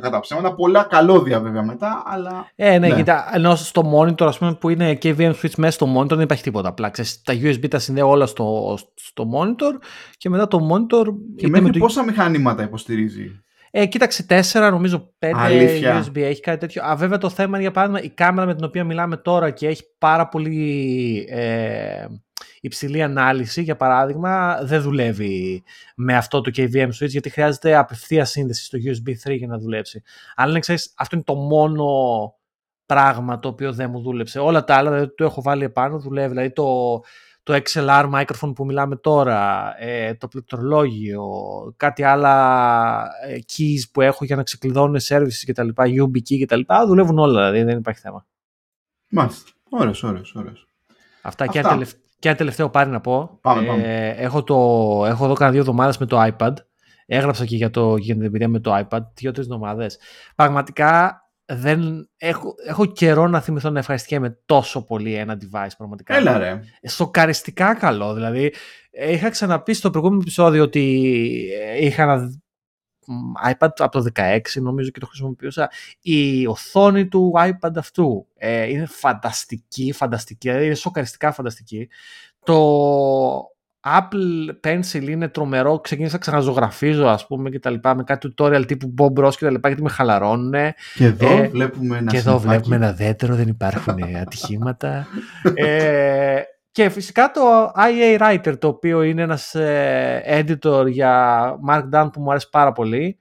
Κακά ψέματα. Πολλά καλώδια βέβαια μετά, αλλά. Ε, ναι, ναι. κοίτα, ενώ στο monitor, ας πούμε, που είναι και VM switch μέσα στο monitor, δεν υπάρχει τίποτα απλά. Ξέρεις, τα USB τα συνδέω όλα στο, στο monitor και μετά το monitor. Και μέχρι το... πόσα μηχανήματα υποστηρίζει; Ε, κοίταξε, 4, νομίζω 5 Αλήθεια. USB έχει κάτι τέτοιο. Α, βέβαια το θέμα είναι για παράδειγμα η κάμερα με την οποία μιλάμε τώρα και έχει πάρα πολύ ε, υψηλή ανάλυση, για παράδειγμα, δεν δουλεύει με αυτό το KVM switch γιατί χρειάζεται απευθεία σύνδεση στο USB 3 για να δουλέψει. Αλλά να ξέρεις, αυτό είναι το μόνο πράγμα το οποίο δεν μου δούλεψε. Όλα τα άλλα δηλαδή, το έχω βάλει επάνω, δουλεύει. Δηλαδή το, το XLR microphone που μιλάμε τώρα, ε, το πληκτρολόγιο, κάτι άλλα ε, keys που έχω για να ξεκλειδώνουν services και τα λοιπά, YubiKey και τα λοιπά, δουλεύουν όλα, δηλαδή δεν υπάρχει θέμα. Μάλιστα. Ωραίος, ωραίος, ωραίος. Αυτά, Αυτά. Και, τελευταίο, και ένα τελευταίο πάρει να πω. Πάμε, πάμε. Ε, έχω, το, έχω εδώ κάνα δύο εβδομάδες με το iPad. Έγραψα και για, το, για την εμπειρία με το iPad, δύο-τρεις εβδομάδες. Πραγματικά δεν έχω, έχω καιρό να θυμηθώ να ευχαριστιέμαι τόσο πολύ ένα device πραγματικά. Έλα ρε. Σοκαριστικά καλό. Δηλαδή, είχα ξαναπεί στο προηγούμενο επεισόδιο ότι ε, είχα ένα iPad από το 16 νομίζω και το χρησιμοποιούσα. Η οθόνη του iPad αυτού ε, είναι φανταστική, φανταστική, δηλαδή είναι σοκαριστικά φανταστική. Το Apple Pencil είναι τρομερό. Ξεκίνησα να ξαναζωγραφίζω, ας πούμε, και τα λοιπά, με κάτι tutorial τύπου Bob Ross και τα λοιπά, γιατί με χαλαρώνουν. Και εδώ ε, βλέπουμε ένα Και εδώ βλέπουμε ένα δέντρο, δεν υπάρχουν [LAUGHS] ατυχήματα. ε, και φυσικά το IA Writer, το οποίο είναι ένας ε, editor για Markdown που μου αρέσει πάρα πολύ.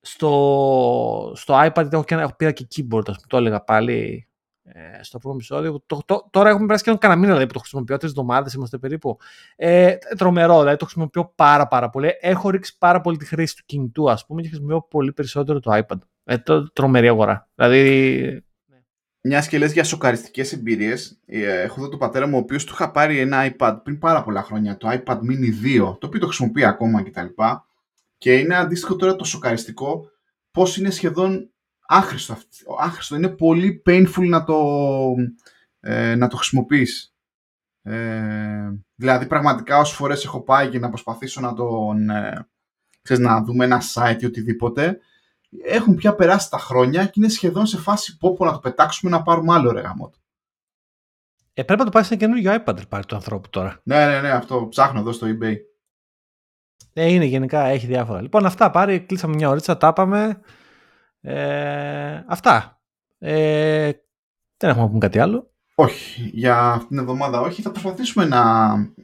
Στο, στο iPad έχω, και, έχω πήρα και keyboard, ας πούμε, το έλεγα πάλι ε, στο πρώτο επεισόδιο. Το, το, τώρα έχουμε περάσει και κανένα μήνα δηλαδή, που το χρησιμοποιώ, τρεις εβδομάδες είμαστε περίπου. Ε, τρομερό, δηλαδή το χρησιμοποιώ πάρα, πάρα πολύ. Έχω ρίξει πάρα πολύ τη χρήση του κινητού, ας πούμε, και χρησιμοποιώ πολύ περισσότερο το iPad. Ε, το, τρομερή αγορά. Δηλαδή. Μια και λες για σοκαριστικές εμπειρίες, ε, έχω εδώ τον πατέρα μου, ο οποίος του είχα πάρει ένα iPad πριν πάρα πολλά χρόνια, το iPad Mini 2, το οποίο το χρησιμοποιεί ακόμα κτλ. Και, και είναι αντίστοιχο τώρα το σοκαριστικό πώς είναι σχεδόν άχρηστο. άχρηστο. Είναι πολύ painful να το, ε, να το χρησιμοποιείς. Ε, δηλαδή πραγματικά όσες φορές έχω πάει και να προσπαθήσω να τον ε, ξέρεις, να δούμε ένα site ή οτιδήποτε έχουν πια περάσει τα χρόνια και είναι σχεδόν σε φάση πόπο να το πετάξουμε να πάρουμε άλλο ρε γάμο. Ε, πρέπει να το πάρεις σε καινούργιο iPad πάρει του ανθρώπου τώρα. Ναι, ναι, ναι, αυτό ψάχνω εδώ στο eBay. Ε, είναι γενικά, έχει διάφορα. Λοιπόν, αυτά πάρει, κλείσαμε μια ωρίτσα, τα πάμε. Ε, αυτά. Ε, δεν έχουμε να πούμε κάτι άλλο. Όχι, για αυτήν την εβδομάδα όχι. Θα προσπαθήσουμε να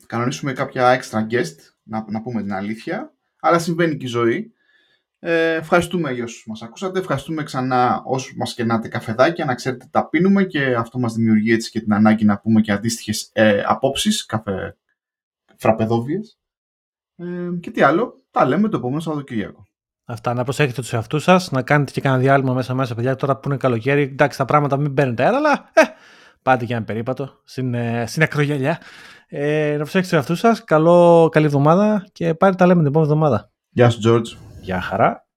κανονίσουμε κάποια extra guest, να, να πούμε την αλήθεια. Αλλά συμβαίνει και η ζωή. Ε, ευχαριστούμε για όσους μας ακούσατε. Ευχαριστούμε ξανά όσους μας κερνάτε καφεδάκια. Να ξέρετε τα πίνουμε και αυτό μας δημιουργεί έτσι και την ανάγκη να πούμε και αντίστοιχες ε, απόψεις, καφε φραπεδόβιες. Ε, και τι άλλο, τα λέμε το επόμενο Σαββατοκύριακο. Αυτά, να προσέχετε τους εαυτούς σας, να κάνετε και κανένα διάλειμμα μέσα μέσα, παιδιά. Τώρα που είναι καλοκαίρι, εντάξει, τα πράγματα μην παίρνετε αέρα, αλλά ε, πάτε για ένα περίπατο στην, ε, στην ακρογελιά. Ε, να προσέχετε τους εαυτούς σας. Καλή εβδομάδα και πάλι τα λέμε την επόμενη εβδομάδα. Γεια σου, George. Γεια χαρά.